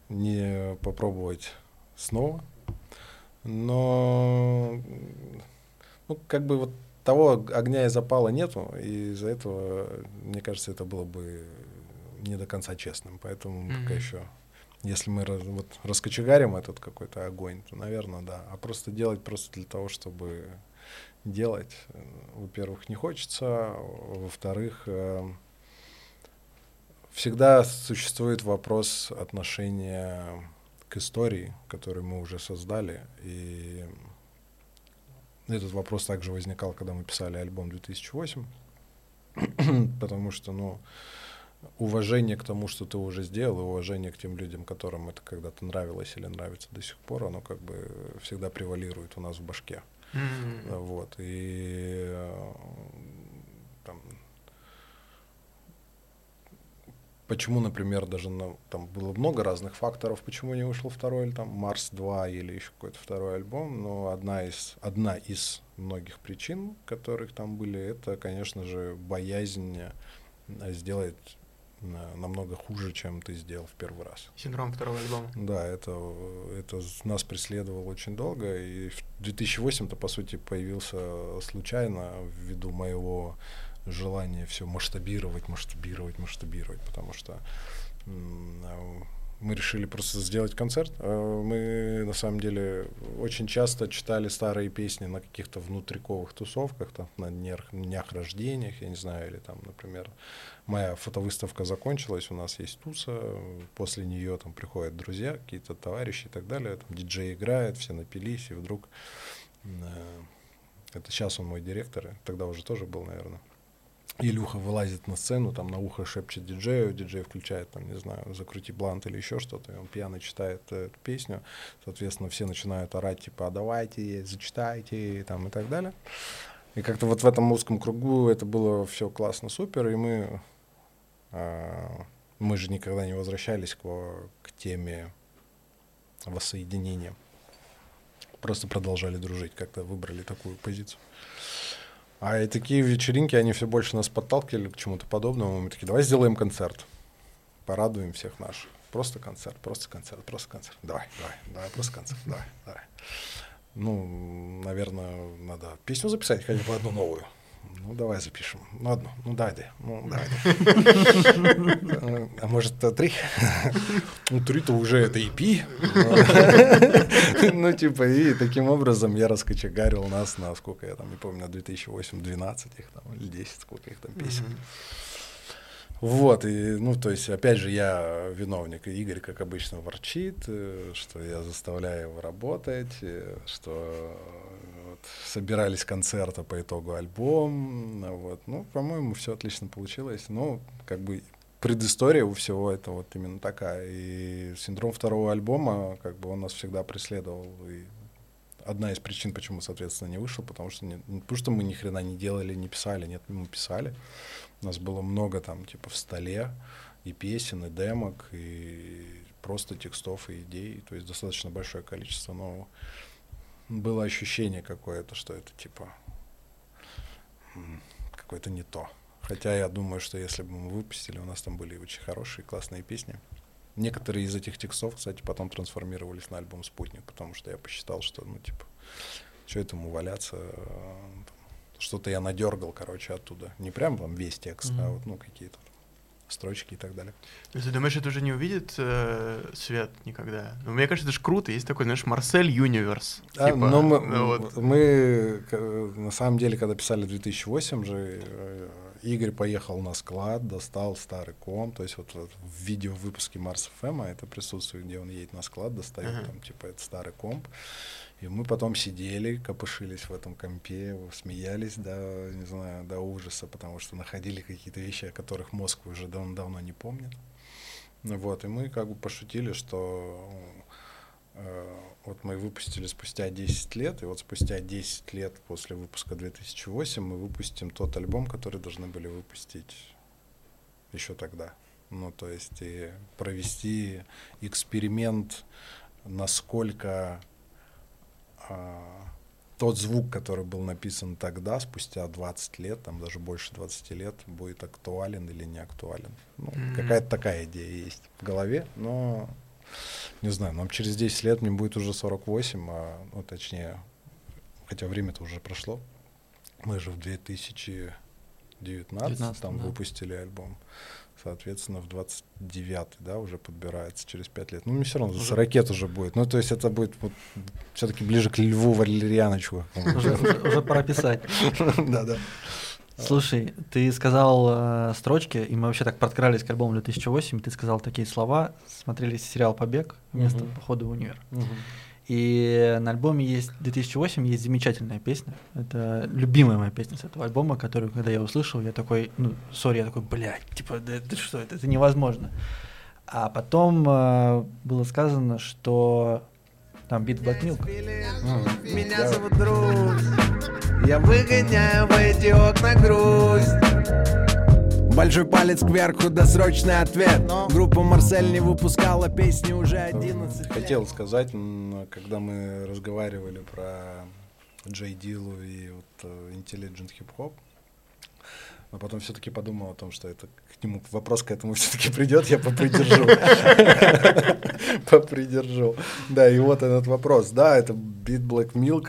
не попробовать снова. Но ну, как бы вот того огня и запала нету, и из-за этого, мне кажется, это было бы не до конца честным. Поэтому мы пока еще, если мы вот раскочегарим этот какой-то огонь, то, наверное, да. А просто делать просто для того, чтобы делать, э, во-первых, не хочется, во-вторых, э, всегда существует вопрос отношения к истории, которую мы уже создали, и этот вопрос также возникал, когда мы писали альбом 2008, потому что, ну, уважение к тому, что ты уже сделал, и уважение к тем людям, которым это когда-то нравилось или нравится до сих пор, оно как бы всегда превалирует у нас в башке. М. Вот. И э, там, почему, например, даже на- там было много разных факторов, почему не вышел второй, там, Марс 2 или еще какой-то второй альбом, но одна из, одна из многих причин, которых там были, это, конечно же, боязнь э, сделать намного хуже, чем ты сделал в первый раз. Синдром второго альбома. Да, это, это нас преследовало очень долго, и в 2008-то, по сути, появился случайно ввиду моего желания все масштабировать, масштабировать, масштабировать, потому что мы решили просто сделать концерт. А Мы, на самом деле, очень часто читали старые песни на каких-то внутриковых тусовках, там, на днях, днях рождениях, я не знаю, или там, например, моя фотовыставка закончилась, у нас есть туса, после нее там приходят друзья, какие-то товарищи и так далее, там диджей играет, все напились, и вдруг э, это сейчас он мой директор, тогда уже тоже был, наверное. Илюха вылазит на сцену, там на ухо шепчет диджею, диджей включает, там, не знаю, закрути блант или еще что-то, и он пьяно читает э, эту песню, соответственно, все начинают орать, типа, а давайте, зачитайте, там, и так далее. И как-то вот в этом узком кругу это было все классно, супер, и мы, мы же никогда не возвращались к, к теме воссоединения. Просто продолжали дружить, как-то выбрали такую позицию. А и такие вечеринки, они все больше нас подталкивали к чему-то подобному. Мы такие, давай сделаем концерт. Порадуем всех наших. Просто концерт, просто концерт, просто концерт. Давай, давай, давай, просто концерт, давай, давай. Ну, наверное, надо песню записать, хотя бы одну новую. Ну, давай запишем. Ну, одну. Ну, дай, дай. Ну, давай. А может, э, три? Ну, три-то уже это EP. Ну, типа, и таким образом я раскочегарил нас на сколько я там, не помню, на 2008-12 их там, или 10, сколько их там песен. Вот, и, ну, то есть, опять же, я виновник, и Игорь, как обычно, ворчит, э, что я заставляю его работать, э, что собирались концерта по итогу альбом, вот, ну, по-моему, все отлично получилось, ну, как бы предыстория у всего это вот именно такая, и синдром второго альбома, как бы он нас всегда преследовал, и одна из причин, почему, соответственно, не вышел, потому что не, не потому что мы ни хрена не делали, не писали, нет, мы писали, у нас было много там, типа, в столе и песен, и демок, и просто текстов и идей, то есть достаточно большое количество, но было ощущение какое-то, что это, типа, какое-то не то. Хотя я думаю, что если бы мы выпустили, у нас там были очень хорошие, классные песни. Некоторые из этих текстов, кстати, потом трансформировались на альбом «Спутник», потому что я посчитал, что, ну, типа, что этому валяться, э, что-то я надергал, короче, оттуда. Не прям там весь текст, а Мгм. вот, ну, какие-то строчки и так далее. То есть ты думаешь, это уже не увидит э, свет никогда? Ну, мне кажется, это же круто. Есть такой, знаешь, Марсель Юниверс. А, Типа, но мы, ну вот. мы, на самом деле, когда писали 2008 же, э, Игорь поехал на склад, достал старый комп, то есть вот, вот в видео выпуске Марс ФМ это присутствует, где он едет на склад, достает Ага. там, типа, это старый комп. И мы потом сидели, копышились в этом компе, смеялись до, не знаю, до ужаса, потому что находили какие-то вещи, о которых мозг уже дав- давно не помнит. Вот, и мы как бы пошутили, что э, вот мы выпустили спустя 10 лет, и вот спустя 10 лет после выпуска 2008 мы выпустим тот альбом, который должны были выпустить еще тогда. Ну, то есть и провести эксперимент, насколько тот звук, который был написан тогда, спустя 20 лет, там даже больше 20 лет, будет актуален или не актуален. Ну, Мгм. Какая-то такая идея есть в голове, но не знаю, нам через 10 лет мне будет уже 48, а, ну, точнее, хотя время-то уже прошло. Мы же в 2019 19, там да. выпустили альбом. Соответственно, в 29 да, уже подбирается через 5 лет. Ну, мне все равно за Уже- 40 уже будет. Ну, то есть это будет вот, все-таки ближе к Льву Валерьяновичу. Уже, уже- уже пора писать. Да-да. Слушай, ты сказал э, строчки, и мы вообще так подкрались к альбому 2008, ты сказал такие слова, смотрели сериал «Побег» вместо похода в универ. И на альбоме есть 2008 есть замечательная песня. Это любимая моя песня с этого альбома, которую, когда я услышал, я такой, ну, сори, я такой, блядь, типа, да, это что, это, это невозможно. А потом э, было сказано, что там бит Black Milk. Меня зовут Друз Я выгоняю в эти окна грусть Большой палец кверху, досрочный ответ Группа Марсель не выпускала песни уже 11 лет Хотел сказать, когда мы разговаривали про Джей Дилу и вот э, Intelligent Hip Hop, но потом все-таки подумал о том, что это к нему вопрос к этому все-таки придет, я попридержу. Попридержу. Да, и вот этот вопрос. Да, это бит Black Milk.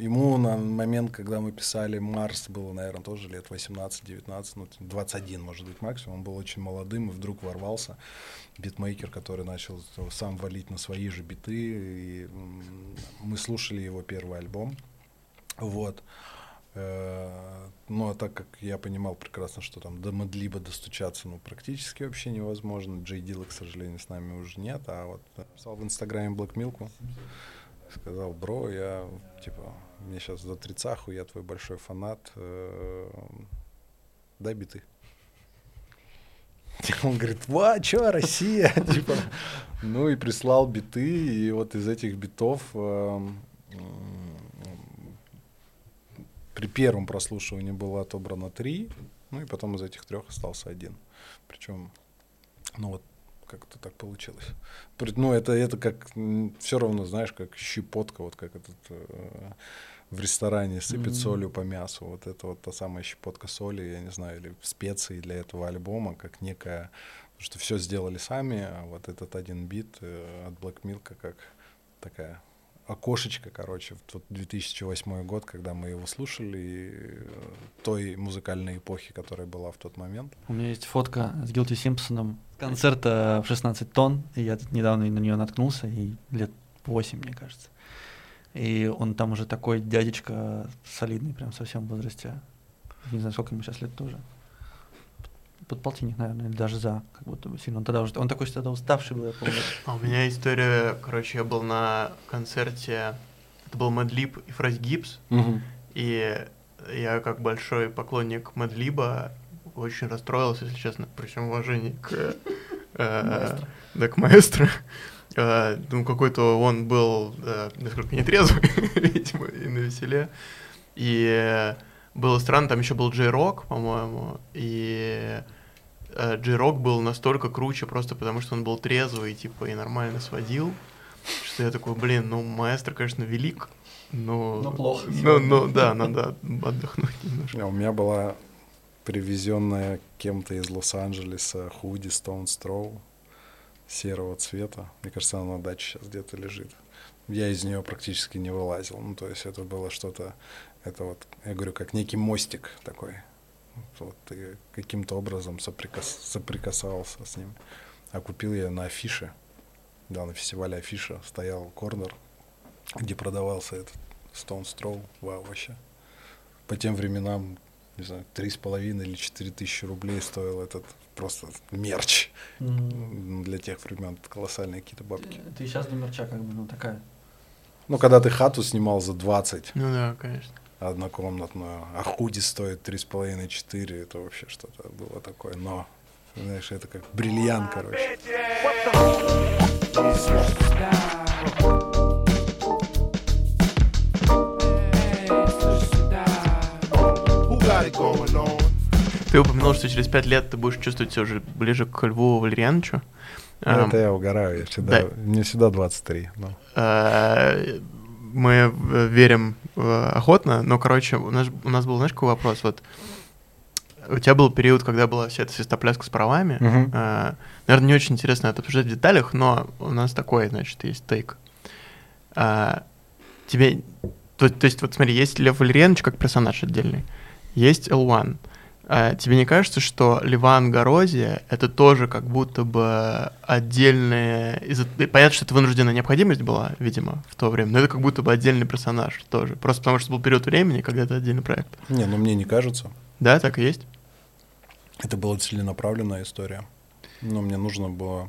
Ему на момент, когда мы писали Марс, было, наверное, тоже лет 18-19, ну, 21, может быть, максимум. Он был очень молодым и вдруг ворвался битмейкер, который начал сам валить на свои же биты. И мы слушали его первый альбом. Вот. Э, Ну, а так как я понимал прекрасно, что там до Мадлиба достучаться, ну, практически вообще невозможно. Джей Дилла, к сожалению, с нами уже нет. А вот написал в Инстаграме Black Milk, сказал, бро, я, типа, мне сейчас за тридцаху, я твой большой фанат, э, дай биты. Он говорит, ва, чё, Россия? Типа, ну и прислал биты, и вот из этих битов м, при первом прослушивании было отобрано три, ну и потом из этих трех остался один. Причем, ну вот как-то так получилось. Ну, это, это как все равно, знаешь, как щепотка, вот как этот э, в ресторане сыпет Мгм. солью по мясу. Вот это вот та самая щепотка соли, я не знаю, или специи для этого альбома, как некая. Потому что все сделали сами, а вот этот один бит э, от Black Milk как такая окошечко, короче, в тот 2008 год, когда мы его слушали, и э, той музыкальной эпохи, которая была в тот момент. У меня есть фотка с Гилти Симпсоном с концерта в 16 тонн, и я тут недавно на нее наткнулся, и лет 8, мне кажется. И он там уже такой дядечка солидный, прям совсем в возрасте. Не знаю, сколько ему сейчас лет тоже. Под полтинник, наверное, или даже за, как будто бы сильно. Он тогда уже, он такой тогда уставший был, я помню. А у меня история, короче, я был на концерте, это был Мэдлиб и Фрейс Гибс, и я как большой поклонник Мэдлиба очень расстроился, если честно, при всем уважении к, э, да, к маэстро. Э, ну, какой-то он был э, несколько нетрезвый, видимо, и на веселе. И было странно, там еще был Рок, по-моему, и э, Рок был настолько круче просто потому, что он был трезвый, типа, и нормально сводил, что я такой, блин, ну, маэстро, конечно, велик, но... Но плохо Ну, ну, да, надо отдохнуть немножко. У меня была привезенная кем-то из Лос-Анджелеса худи Stone Throw серого цвета. Мне кажется, она на даче сейчас где-то лежит. Я из нее практически не вылазил. Ну, то есть это было что-то, это вот, я говорю, как некий мостик такой. Вот ты каким-то образом соприкас- соприкасался с ним. А купил я на афише, да, на фестивале афиша стоял корнер, где продавался этот Stone Throw. Вау, вообще. По тем временам, не знаю, три с половиной или четыре тысячи рублей стоил этот просто мерч. Ну, Для тех времен колоссальные какие-то бабки. Ты сейчас до мерча как бы, ну, такая. Ну, когда ты хату снимал за 20 Ну да, конечно. однокомнатную, а худи стоит три с половиной четыре, это вообще что-то было такое. Но, знаешь, это как бриллиант, короче. Ты упомянул, что через пять лет ты будешь чувствовать себя уже ближе к Льву Валерьяновичу. Ну, это я угораю, я всегда, да. мне всегда 23. ну. э, Мы э, верим э, охотно, но, короче, у нас, у нас был, знаешь, какой вопрос? Вот у тебя был период, когда была вся эта свистопляска с правами. Мгм. Э, Наверное, не очень интересно это обсуждать в деталях, но у нас такой, значит, есть тейк. Тебе... То, то есть, вот смотри, есть Лев Валерьянович как персонаж отдельный, есть L1. А тебе не кажется, что Ливан Горозия это тоже как будто бы отдельные... из-за- Понятно, что это вынужденная необходимость была, видимо, в то время, но это как будто бы отдельный персонаж тоже. Просто потому что был период времени, когда это отдельный проект. Не, ну мне не кажется. Да, так и есть? Это была целенаправленная история. Но мне нужно было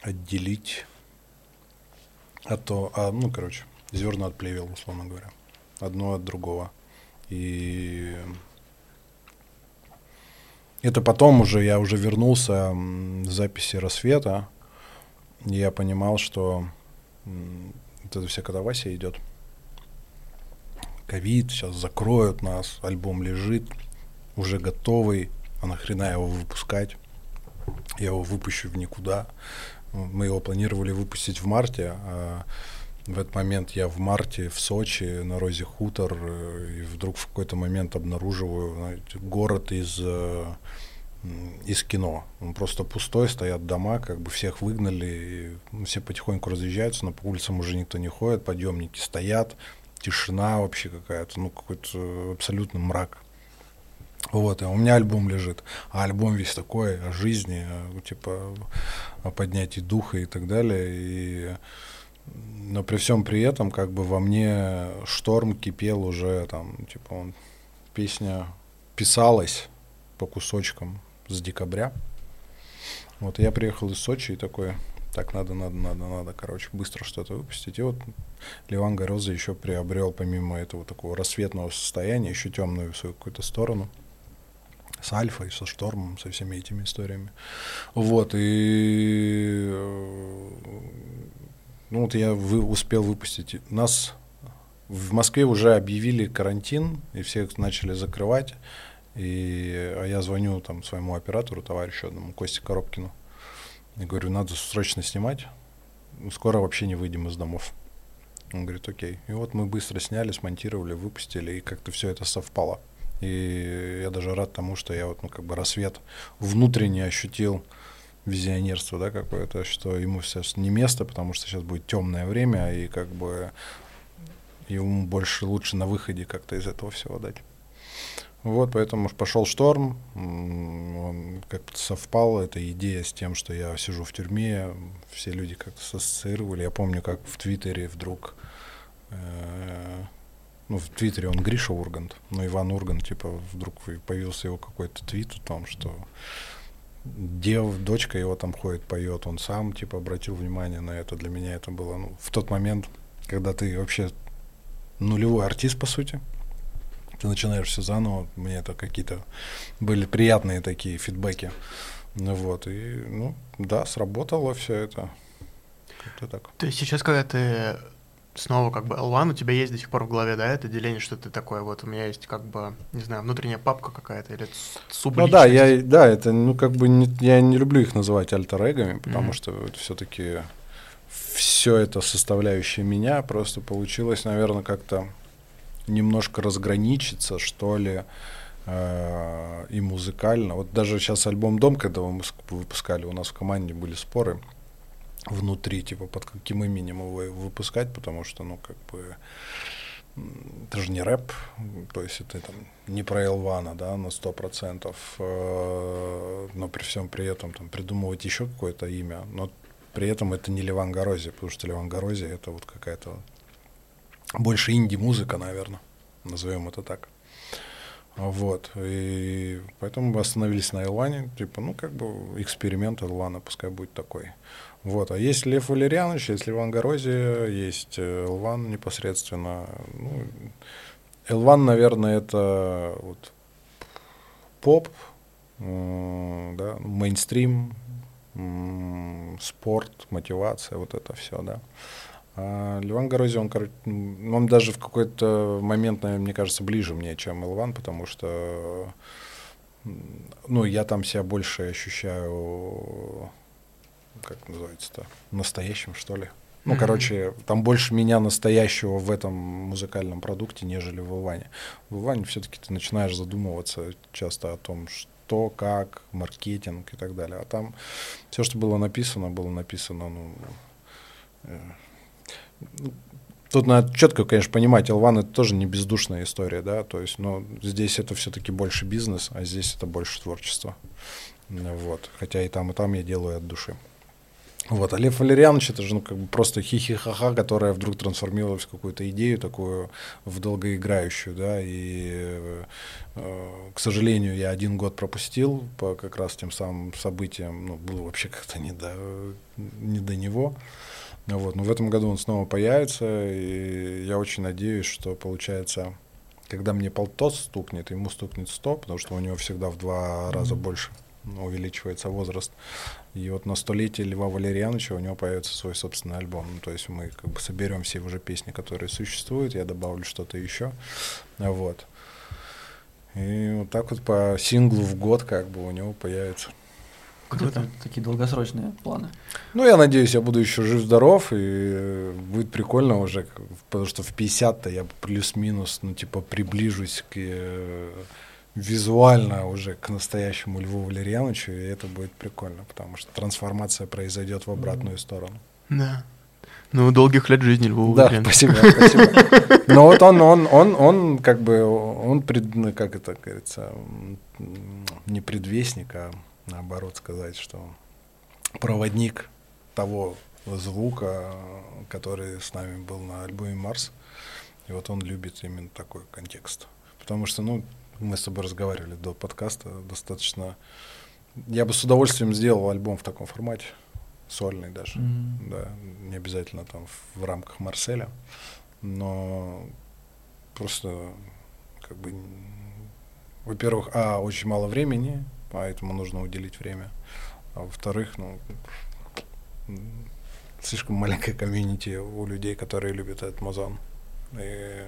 отделить А то, а, ну, короче, зерна от плевел, условно говоря. Одно от другого. И это потом уже, я уже вернулся с записи «Рассвета», и я понимал, что вот эта вся катавасия идет. Ковид, сейчас закроют нас, альбом лежит, уже готовый, а нахрена его выпускать? Я его выпущу в никуда. Мы его планировали выпустить в марте, а в этот момент я в марте в Сочи на Розе Хутор, э, и вдруг в какой-то момент обнаруживаю знаете, город из, э, из кино. Он просто пустой, стоят дома, как бы всех выгнали, и, ну, все потихоньку разъезжаются, но по улицам уже никто не ходит, подъемники стоят, тишина вообще какая-то, ну какой-то абсолютно мрак. Вот, и у меня альбом лежит, а альбом весь такой о жизни, типа о поднятии духа и так далее. И, но при всем при этом, как бы во мне шторм кипел уже там, типа он, песня писалась по кусочкам с декабря. Вот я приехал из Сочи и такой, так надо, надо, надо, надо, короче, быстро что-то выпустить. И вот Ливан Гороза еще приобрел, помимо этого такого рассветного состояния, еще темную свою какую-то сторону с Альфой, со Штормом, со всеми этими историями. Вот, и э, ну вот я вы, успел выпустить. Нас в Москве уже объявили карантин, и всех начали закрывать. И, а я звоню там своему оператору, товарищу одному, Косте Коробкину, и говорю, надо срочно снимать, скоро вообще не выйдем из домов. Он говорит, окей. И вот мы быстро сняли, смонтировали, выпустили, и как-то все это совпало. И я даже рад тому, что я вот, ну, как бы рассвет внутренне ощутил визионерство, да, какое-то, что ему сейчас не место, потому что сейчас будет темное время, и как бы ему больше лучше на выходе как-то из этого всего дать. Вот, поэтому пошел шторм, он как-то совпал, эта идея с тем, что я сижу в тюрьме, все люди как-то ассоциировали. Я помню, как в Твиттере вдруг, э, ну, в Твиттере он Гриша Ургант, но Иван Ургант, типа, вдруг появился его какой-то твит о том, что дев, дочка его там ходит, поет, он сам, типа, обратил внимание на это. Для меня это было, ну, в тот момент, когда ты вообще нулевой артист, по сути, ты начинаешь все заново, мне это какие-то были приятные такие фидбэки. Ну вот, и, ну, да, сработало все это. Как-то так. То есть сейчас, когда ты снова как бы L1, у тебя есть до сих пор в голове, да, это деление, что ты такое, вот у меня есть как бы, не знаю, внутренняя папка какая-то или с- Ну субличность. да, я, да, это, ну, как бы, не- я не люблю их называть альтер потому Мгм. что это все-таки все это составляющее меня просто получилось, наверное, как-то немножко разграничиться, что ли, э, и музыкально. Вот даже сейчас альбом «Дом», когда мы ск- выпускали, у нас в команде были споры внутри, типа, под каким именем его выпускать, потому что, ну, как бы, это же не рэп, то есть это там не про Элвана, да, на сто процентов, э, но при всем при этом там придумывать еще какое-то имя, но при этом это не Леван Горози, потому что Леван Горози это вот какая-то больше инди-музыка, наверное, назовем это так. Вот, и поэтому мы остановились на Элване, типа, ну, как бы эксперимент Элвана, пускай будет такой. Вот, а есть Лев Валерьянович, есть Леван Горозия, есть Элван непосредственно. Ну, Элван, наверное, это вот поп, да, мейнстрим, спорт, мотивация, вот это все, да. А Леван Горозия, он, он даже в какой-то момент, наверное, мне кажется, ближе мне, чем Элван, потому что ну, я там себя больше ощущаю, как называется-то, настоящим, что ли. Ну, Мгм. короче, там больше меня настоящего в этом музыкальном продукте, нежели в Иване. В Иване все-таки ты начинаешь задумываться часто о том, что, как, маркетинг и так далее. А там все, что было написано, было написано, ну, э, ну, Тут надо четко, конечно, понимать, Элван это тоже не бездушная история, да, то есть, но здесь это все-таки больше бизнес, а здесь это больше творчество. Вот. Хотя и там, и там я делаю от души. Вот. А Лев Валерьянович это же ну, как бы просто хихихаха, которая вдруг трансформировалась в какую-то идею такую, в долгоиграющую, да, и, э, к сожалению, я один год пропустил по как раз тем самым событиям, ну, было вообще как-то не до, не до него. Вот. Но в этом году он снова появится, и я очень надеюсь, что получается, когда мне полтос стукнет, ему стукнет 100, потому что у него всегда в два раза больше увеличивается возраст. И вот на столетие Льва Валерьяновича у него появится свой собственный альбом. Ну, то есть мы как бы соберем все уже песни, которые существуют, я добавлю что-то еще. Вот. И вот так вот по синглу в год как бы у него появится. Круто. Такие долгосрочные планы. Ну, я надеюсь, я буду еще жив-здоров, и будет прикольно уже, потому что в 50-то я плюс-минус, ну, типа, приближусь к э, визуально уже к настоящему Льву Валерьяновичу, и это будет прикольно, потому что трансформация произойдет в обратную сторону. Да. Ну, долгих лет жизни Льву Да, Валерьяновичу. спасибо, спасибо. Но вот он, он, он, он, как бы, он, пред, ну, как это говорится, не предвестник, а наоборот сказать, что проводник того звука, который с нами был на альбоме Марс. И вот он любит именно такой контекст. Потому что, ну, мы с тобой разговаривали до подкаста достаточно. Я бы с удовольствием сделал альбом в таком формате, сольный даже. Мгм. Да, не обязательно там в, рамках Марселя, но просто как бы, во-первых, а, очень мало времени, поэтому нужно уделить время, а во-вторых, ну, слишком маленькое комьюнити у людей, которые любят этот музон. И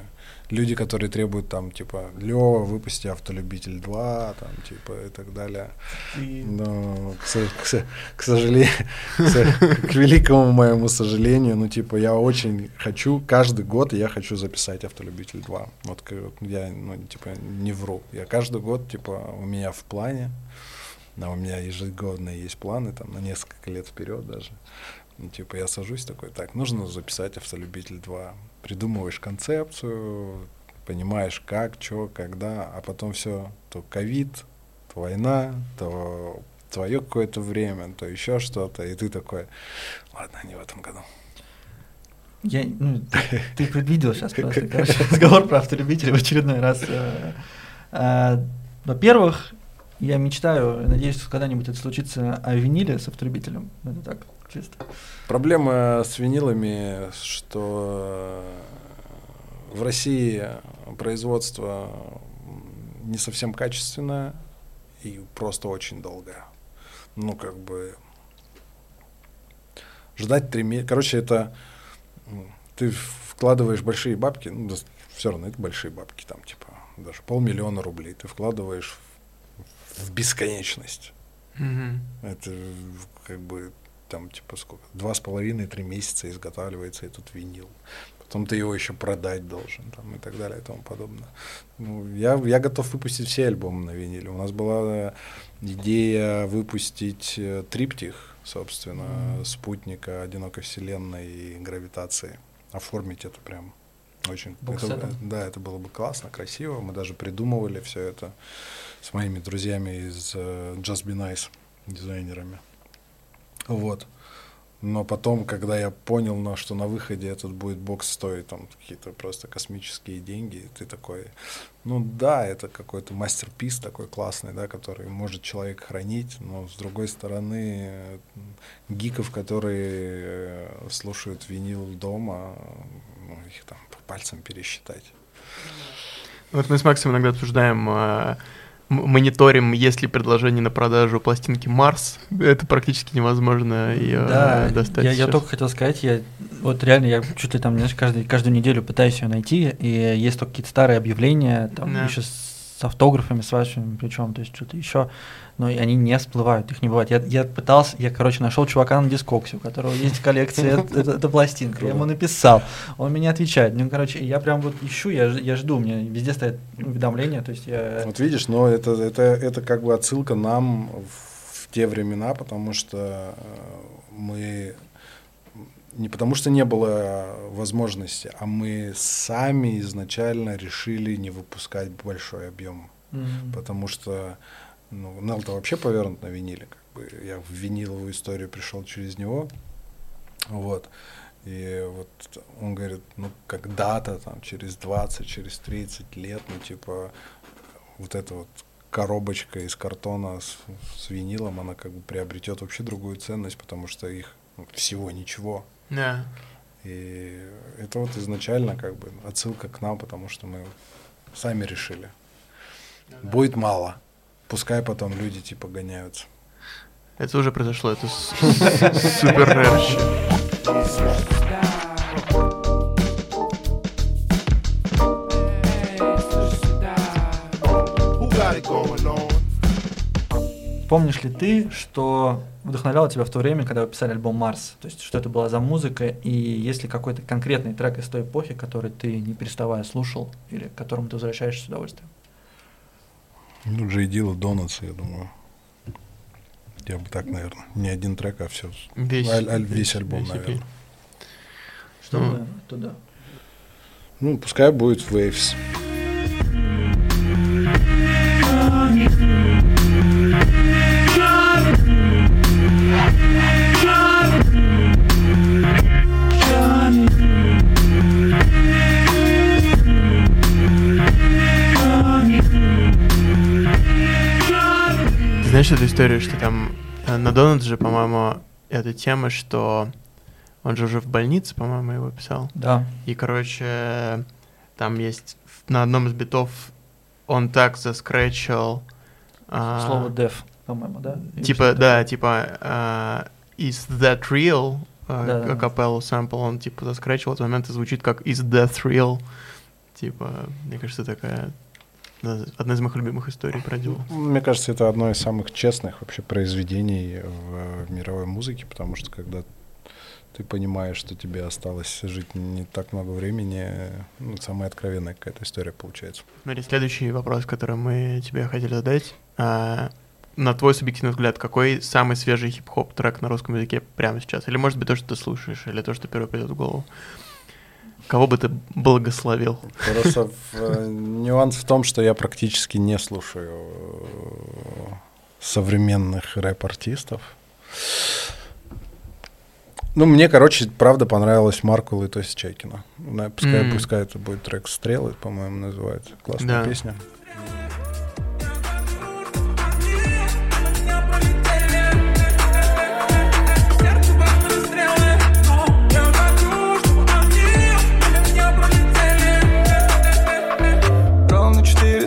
люди, которые требуют там, типа, Лева, выпусти автолюбитель 2, там, типа, и так далее. Но, к, к к сожалению, к великому моему сожалению, ну, типа, я очень хочу, каждый год я хочу записать «Автолюбитель 2». Вот, я, ну, типа, не вру. Я каждый год, типа, у меня в плане, да, у меня ежегодно есть планы, там, на несколько лет вперед даже. Ну, типа, я сажусь такой, так, нужно записать «Автолюбитель 2». Придумываешь концепцию, понимаешь, как, что, когда, а потом все, то ковид, то война, то твое какое-то время, то еще что-то, и ты такой, ладно, не в этом году. Я, ну, ты, ты предвидел сейчас просто, короче, разговор про автолюбителей в очередной раз. Э, э, Во-первых, я мечтаю, надеюсь, когда-нибудь это случится о виниле с автолюбителем. Это так, чисто. Проблема с винилами, что в России производство не совсем качественное и просто очень долгое. Ну, как бы ждать три месяца. Короче, это ты вкладываешь большие бабки, ну, все равно это большие бабки, там, типа, даже полмиллиона рублей ты вкладываешь в, бесконечность. Мгм. Это как бы там типа сколько? Два с половиной, три месяца изготавливается этот винил. Потом ты его еще продать должен, там, и так далее, и тому подобное. Ну, я, я готов выпустить все альбомы на виниле. У нас была идея выпустить э, триптих, собственно, спутника, одинокой вселенной и гравитации. Оформить это прям очень... это- да, это было бы классно, красиво. Мы даже придумывали все это с моими друзьями из э, Just Be Nice, дизайнерами. Вот. Но потом, когда я понял, на, что на выходе этот будет бокс стоить там какие-то просто космические деньги, ты такой, ну да, это какой-то мастерпис такой классный, да, который может человек хранить, но с другой стороны, гиков, которые э, слушают винил дома, ну, их там по пальцам пересчитать. Вот мы с Максом иногда обсуждаем, э, мониторим, есть ли предложение на продажу пластинки Марс. Это практически невозможно ее Да, достать. я, я только хотел сказать, я вот реально, я чуть ли там, знаешь, каждый, каждую неделю пытаюсь ее найти, и есть только какие-то старые объявления, там Да. еще с автографами, с вашими, причем, то есть что-то еще, но и они не всплывают, их не бывает. Я, я пытался, я, короче, нашел чувака на дискоксе, у которого есть коллекция, это, это- пластинка, я ему написал, он мне отвечает, ну, короче, я прям вот ищу, я, я жду, у меня везде стоят уведомления, то есть я... Вот видишь, но это, это, это как бы отсылка нам в, в те времена, потому что э, мы не потому что не было возможности, а мы сами изначально решили не выпускать большой объем, М. потому что ну, Нел-то вообще повернут на виниле, как бы я в виниловую историю пришел через него, вот. И вот он говорит, ну, когда-то, там, через 20, через 30 лет, ну, типа, вот эта вот коробочка из картона с, с винилом, она как бы приобретет вообще другую ценность, потому что их ну, всего ничего. Да. И это вот изначально как бы отсылка к нам, потому что мы сами решили. Будет мало. Пускай потом люди типа гоняются. Это уже произошло, это супер on? Помнишь ли ты, что вдохновляло тебя в то время, когда вы писали альбом «Марс»? То есть, что это была за музыка, и есть ли какой-то конкретный трек из той эпохи, который ты, не переставая, слушал, или к которому ты возвращаешься с удовольствием? Ну, Джей Дилла, Донатс, я думаю. Я бы так, наверное. Не один трек, а все. Весь, Аль- аль- весь альбом, весь наверное. Что Ну. туда? Ну, пускай будет Waves. Знаешь эту историю, что там э, на Донат же, по-моему, эта тема, что он же уже в больнице, по-моему, его писал. Да. И, короче, там есть на одном из битов он так заскретчил... а, Слово «def», по-моему, да? Типа, да, типа а, Is that real? Да-да-да. Акапеллу сэмпл он типа заскретчил, в этот момент и звучит как Is that real? Типа, мне кажется, такая одна из моих любимых историй про Дилу. Мне кажется, это одно из самых честных вообще произведений в, в мировой музыке, потому что когда ты понимаешь, что тебе осталось жить не так много времени, ну, самая откровенная какая-то история получается. Смотри, следующий вопрос, который мы тебе хотели задать. А, на твой субъективный взгляд, какой самый свежий хип-хоп трек на русском языке прямо сейчас? Или может быть то, что ты слушаешь, или то, что первое придет в голову? Кого бы ты благословил? Просто э, нюанс в том, что я практически не слушаю э, современных рэп-артистов. Ну, мне, короче, правда понравилась Маркул и Тоси Чайкина. На- Пускай, М. пускай это будет трек «Стрелы», по-моему, называется. Классная Да. песня.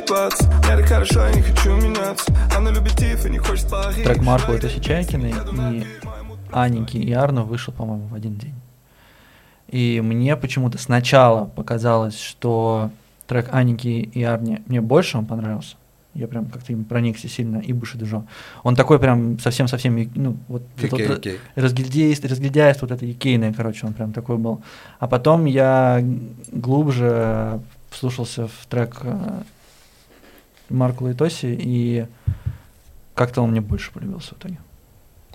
4.20 Я так хорошо, я не хочу меняться Она любит Тиф и не хочет поговорить Трек Марку это Сичайкиной и Аники и Арно вышел, по-моему, в один день. И мне почему-то сначала показалось, что трек Аники и Арни мне больше он понравился. Я прям как-то им проникся сильно, и Бушидужо. Он такой прям совсем-совсем, ну, вот это вот разгильдейство, разгильдяйство вот это юкейное, короче, он прям такой был. А потом я глубже вслушался в трек э, Маркула и как-то он мне больше полюбился в итоге.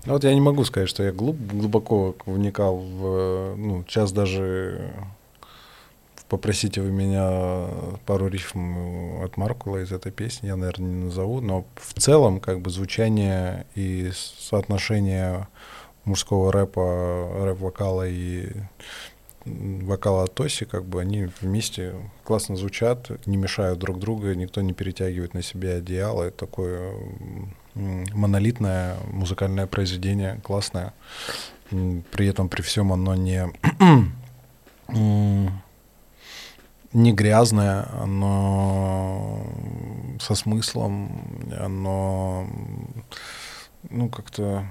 Ну, Вот я не могу сказать, что я глуб- глубоко вникал в... Ну, сейчас даже попросите вы меня пару рифм от Маркула из этой песни, я, наверное, не назову, но в целом как бы звучание и соотношение мужского рэпа, рэп-вокала и вокала от Тоси, как бы они вместе классно звучат, не мешают друг другу, никто не перетягивает на себя одеяло. Это такое монолитное музыкальное произведение, классное. При этом, при всем оно не, не грязное, оно со смыслом, оно ну как-то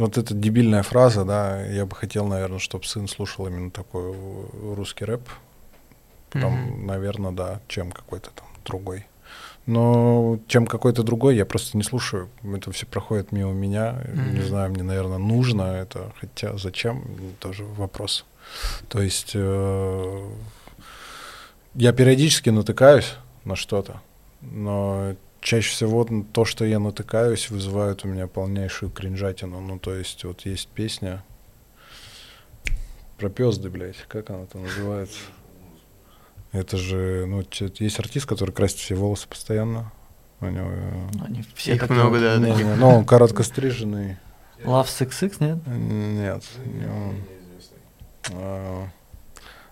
вот эта дебильная фраза, да, я бы хотел, наверное, чтобы сын слушал именно такой русский рэп. Потом, Мгм. наверное, да, чем какой-то там другой. Но чем какой-то другой я просто не слушаю. Это все проходит мимо меня. Не Мгм. знаю, мне, наверное, нужно это. Хотя зачем, тоже вопрос. То есть э, я периодически натыкаюсь на что-то, но чаще всего то, что я натыкаюсь, вызывает у меня полнейшую кринжатину. Ну, то есть вот есть песня про пёзды, блядь, как она там называется? Это же, ну, есть артист, который красит все волосы постоянно. У него... э, Ну, Они все Их много, да. не, не, ну, он короткостриженный. Love 66, нет? Нет. не он.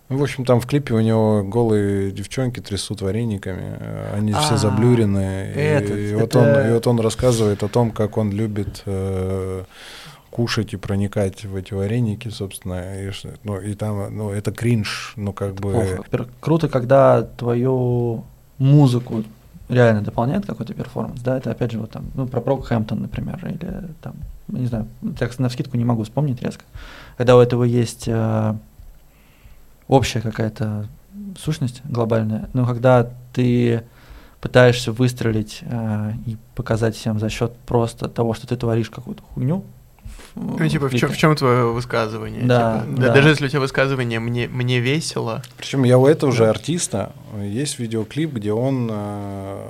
Ну, в общем, там в клипе у него голые девчонки трясут варениками, э, они все А, заблюрены. и- вот он, и вот он рассказывает о том, как он любит э, кушать и проникать в эти вареники, собственно, и, ну, и там, ну, это кринж, ну, как бы... Во-первых, Круто, когда твою музыку реально дополняет какой-то перформанс, да, это опять же вот там, ну, про Брокхэмптон, например, или там, не знаю, так на скидку не могу вспомнить резко, когда у этого есть э, общая какая-то сущность глобальная, но когда ты пытаешься выстрелить э, и показать всем за счет просто того, что ты творишь какую-то хуйню. Ну, типа, в чем, в чем твое высказывание? Да, Типа, да. Даже если у тебя высказывание «мне, мне весело», Причем я у этого же артиста э, есть видеоклип, где он э,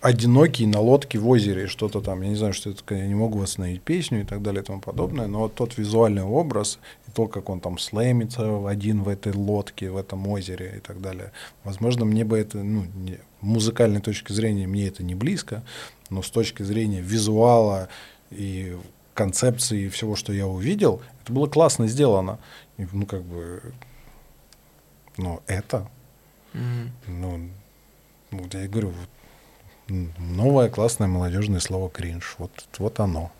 одинокий на лодке в озере, что-то там, я не знаю, что это, такое, я не могу восстановить песню и так далее и тому подобное, но вот тот визуальный образ, то, как он там слэмится один в этой лодке, в этом озере и так далее, возможно, мне бы это, ну, не- музыкальной точки зрения мне это не близко, но с точки зрения визуала и концепции и всего, что я увидел, это было классно сделано. И, ну, как бы, но это, м, ну, вот я и говорю, вот, новое классное молодежное слово кринж. Вот, вот оно.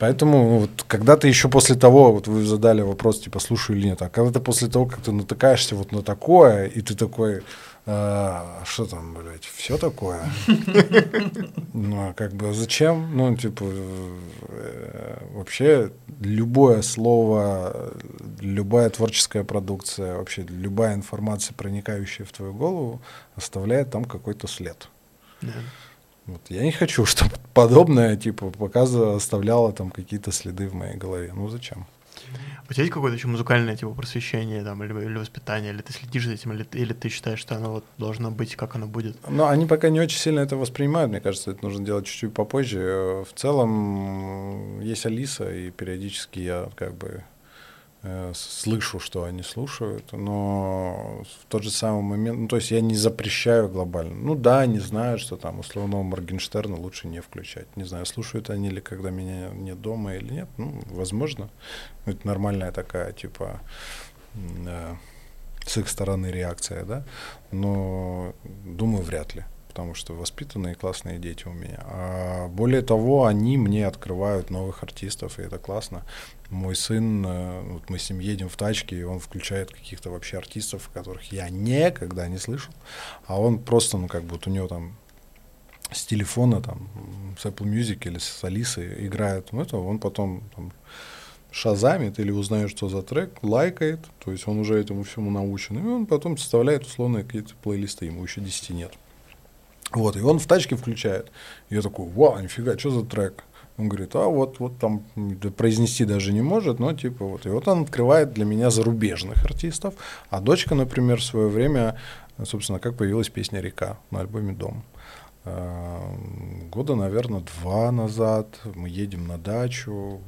Поэтому вот, когда ты еще после того, вот вы задали вопрос, типа, слушаю или нет, а когда ты после того, как ты натыкаешься вот на такое, и ты такой, а что там, блядь, все такое? Ну, а как бы зачем? Ну, типа, э, вообще любое слово, любая творческая продукция, вообще любая информация, проникающая в твою голову, оставляет там какой-то след. да. Вот. Я не хочу, чтобы подобное, типа, показывало, оставляло там какие-то следы в моей голове. Ну, зачем? У тебя есть какое-то еще музыкальное типа просвещение там, или, или воспитание, или ты следишь за этим, или, ты- или ты считаешь, что оно вот должно быть, как оно будет? Но они пока не очень сильно это воспринимают, мне кажется, это нужно делать чуть-чуть попозже. Э, В целом есть Алиса, и периодически я как бы слышу, что они слушают, но в тот же самый момент, ну, то есть я не запрещаю глобально. Ну да, они знают, что там условного Моргенштерна лучше не включать. Не знаю, слушают они или когда меня нет дома или нет, ну, возможно. Это нормальная такая, типа, э, с их стороны реакция, да, но думаю, вряд ли, потому что воспитанные классные дети у меня. А более того, они мне открывают новых артистов, и это классно. Мой сын, э, вот мы с ним едем в тачке, и он включает каких-то вообще артистов, которых я никогда не слышал, а он просто, ну, как вот у него там с телефона, там, с Apple Music или с Алисой играет, ну, это он потом там, шазамит или узнает, что за трек, лайкает, то есть он уже этому всему научен, и он потом составляет условно какие-то плейлисты, ему еще 10 нет. Вот, и он в тачке включает. Я такой, вау, нифига, что за трек? Он говорит, а вот, вот там произнести даже не может, но типа вот. И вот он открывает для меня зарубежных артистов. А дочка, например, в свое время, собственно, как появилась песня «Река» на альбоме «Дом». Э, Года, наверное, два назад мы едем на дачу,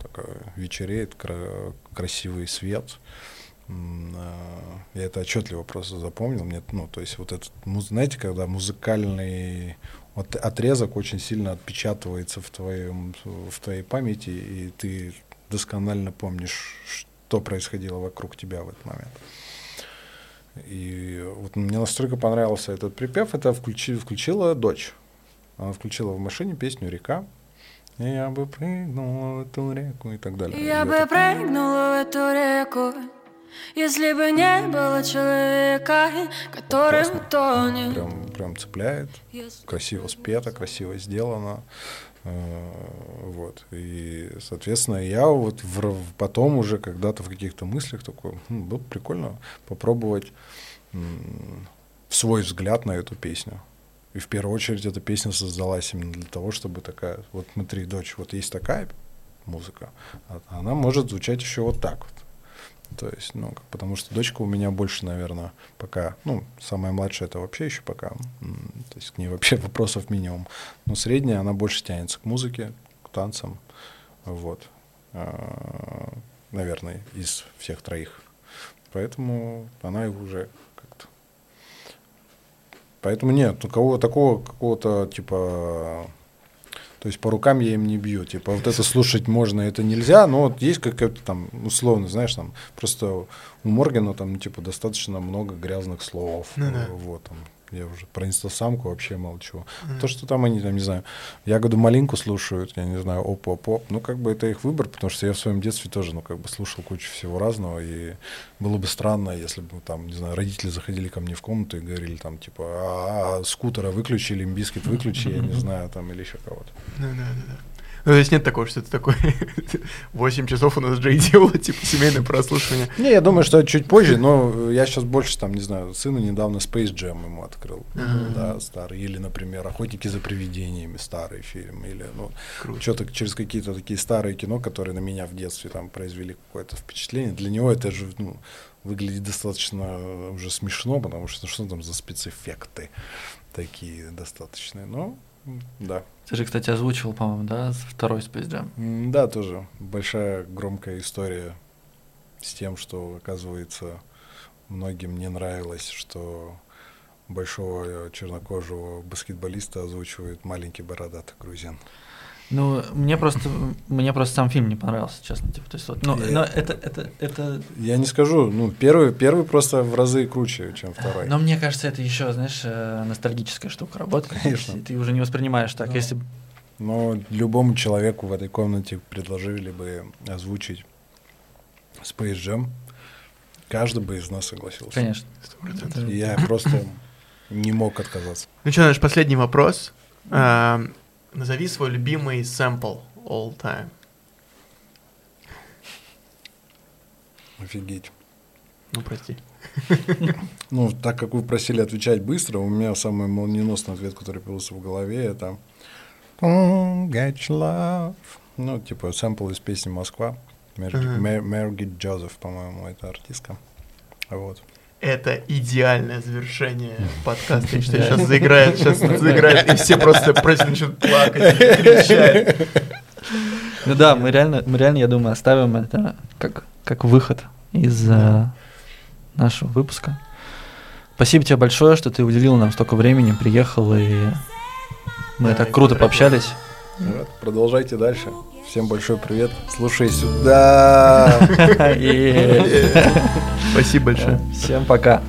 такая вечереет, кра- красивый свет. А, Я это отчетливо просто запомнил. Мне, ну, то есть вот этот, знаете, когда музыкальный вот отрезок очень сильно отпечатывается в твоем, в твоей памяти, и ты досконально помнишь, что происходило вокруг тебя в этот момент. И вот мне настолько понравился этот припев, это включи, включила дочь. Она включила в машине песню «Река», я бы прыгнул в эту реку и так далее. Я И бы это- прыгнула в эту реку, если бы не было человека, который утонет. прям, прям цепляет, красиво спето, красиво сделано. Э, Вот. И, соответственно, я вот в- потом уже когда-то в каких-то мыслях такой, «Хм, было бы прикольно попробовать м, свой взгляд на эту песню. И в первую очередь эта песня создалась именно для того, чтобы такая, вот смотри, дочь, вот есть такая музыка, а она может звучать еще вот так вот. То есть, ну, потому что дочка у меня больше, наверное, пока, ну, самая младшая это вообще еще пока, то есть к ней вообще вопросов минимум. Но средняя, она больше тянется к музыке, к танцам, вот, А, наверное, из всех троих. Поэтому она и уже как-то... Поэтому нет, у кого такого какого-то, типа, то есть по рукам я им не бью. Типа вот это слушать можно, это нельзя, но вот есть какая-то там, условно, знаешь, там просто у Моргана там, типа, достаточно много грязных слов. Ну да. Вот там Я уже про инстасамку вообще молчу. То, что там они, там, не знаю, ягоду малинку слушают, я не знаю, оп-оп-оп, ну, как бы это их выбор, потому что я в своем детстве тоже, ну, как бы слушал кучу всего разного, и было бы странно, если бы там, не знаю, родители заходили ко мне в комнату и говорили там, типа, а, а, скутера выключили, бискет выключи, я не знаю, там, или еще кого-то. Да, да, да. Ну, то есть нет такого, что это такой 8 часов у нас Джей дело, типа семейное прослушивание. Не, я думаю, что это чуть позже, но я сейчас больше там, не знаю, сыну недавно Space Jam ему открыл, да, старый, или, например, Охотники за привидениями, старый фильм, или, ну, что-то через какие-то такие старые кино, которые на меня в детстве там произвели какое-то впечатление. Для него это же, ну, выглядит достаточно уже смешно, потому что ну, что там за спецэффекты такие достаточные, но да. Ты же, кстати, озвучивал, по-моему, да, второй Space Jam? Да, тоже большая громкая история с тем, что, оказывается, многим не нравилось, что большого чернокожего баскетболиста озвучивает маленький бородатый грузин. Ну, мне просто, мне просто сам фильм не понравился, честно. Типа, то есть, вот, ну, но это, это, это, Я не скажу, ну, первый, первый просто в разы круче, чем второй. но мне кажется, это еще, знаешь, э, ностальгическая штука работает. Конечно. Ты уже не воспринимаешь так. Если б- Но любому человеку в этой комнате предложили бы озвучить Space Jam, каждый бы из нас согласился. конечно. И я просто не мог отказаться. Ну что, наш последний вопрос. А, Назови свой любимый сэмпл all time. Офигеть. Ну, прости. Ну, так как вы просили отвечать быстро, у меня самый молниеносный ответ, который появился в голове, это «Don't get love». Ну, типа сэмпл из песни «Москва». Ага. Мергит Джозеф, по-моему, это артистка. Вот. Это идеальное завершение подкаста. Я считаю, сейчас заиграет, сейчас заиграет, и все просто просто начнут плакать, кричать. Ну да, мы реально, мы реально, я думаю, оставим это как, как выход из э, нашего выпуска. Спасибо тебе большое, что ты уделил нам столько времени, приехал, и мы Да, так круто пообщались. Вот, Продолжайте дальше. Всем большой привет. Слушай сюда. Спасибо большое. Всем пока.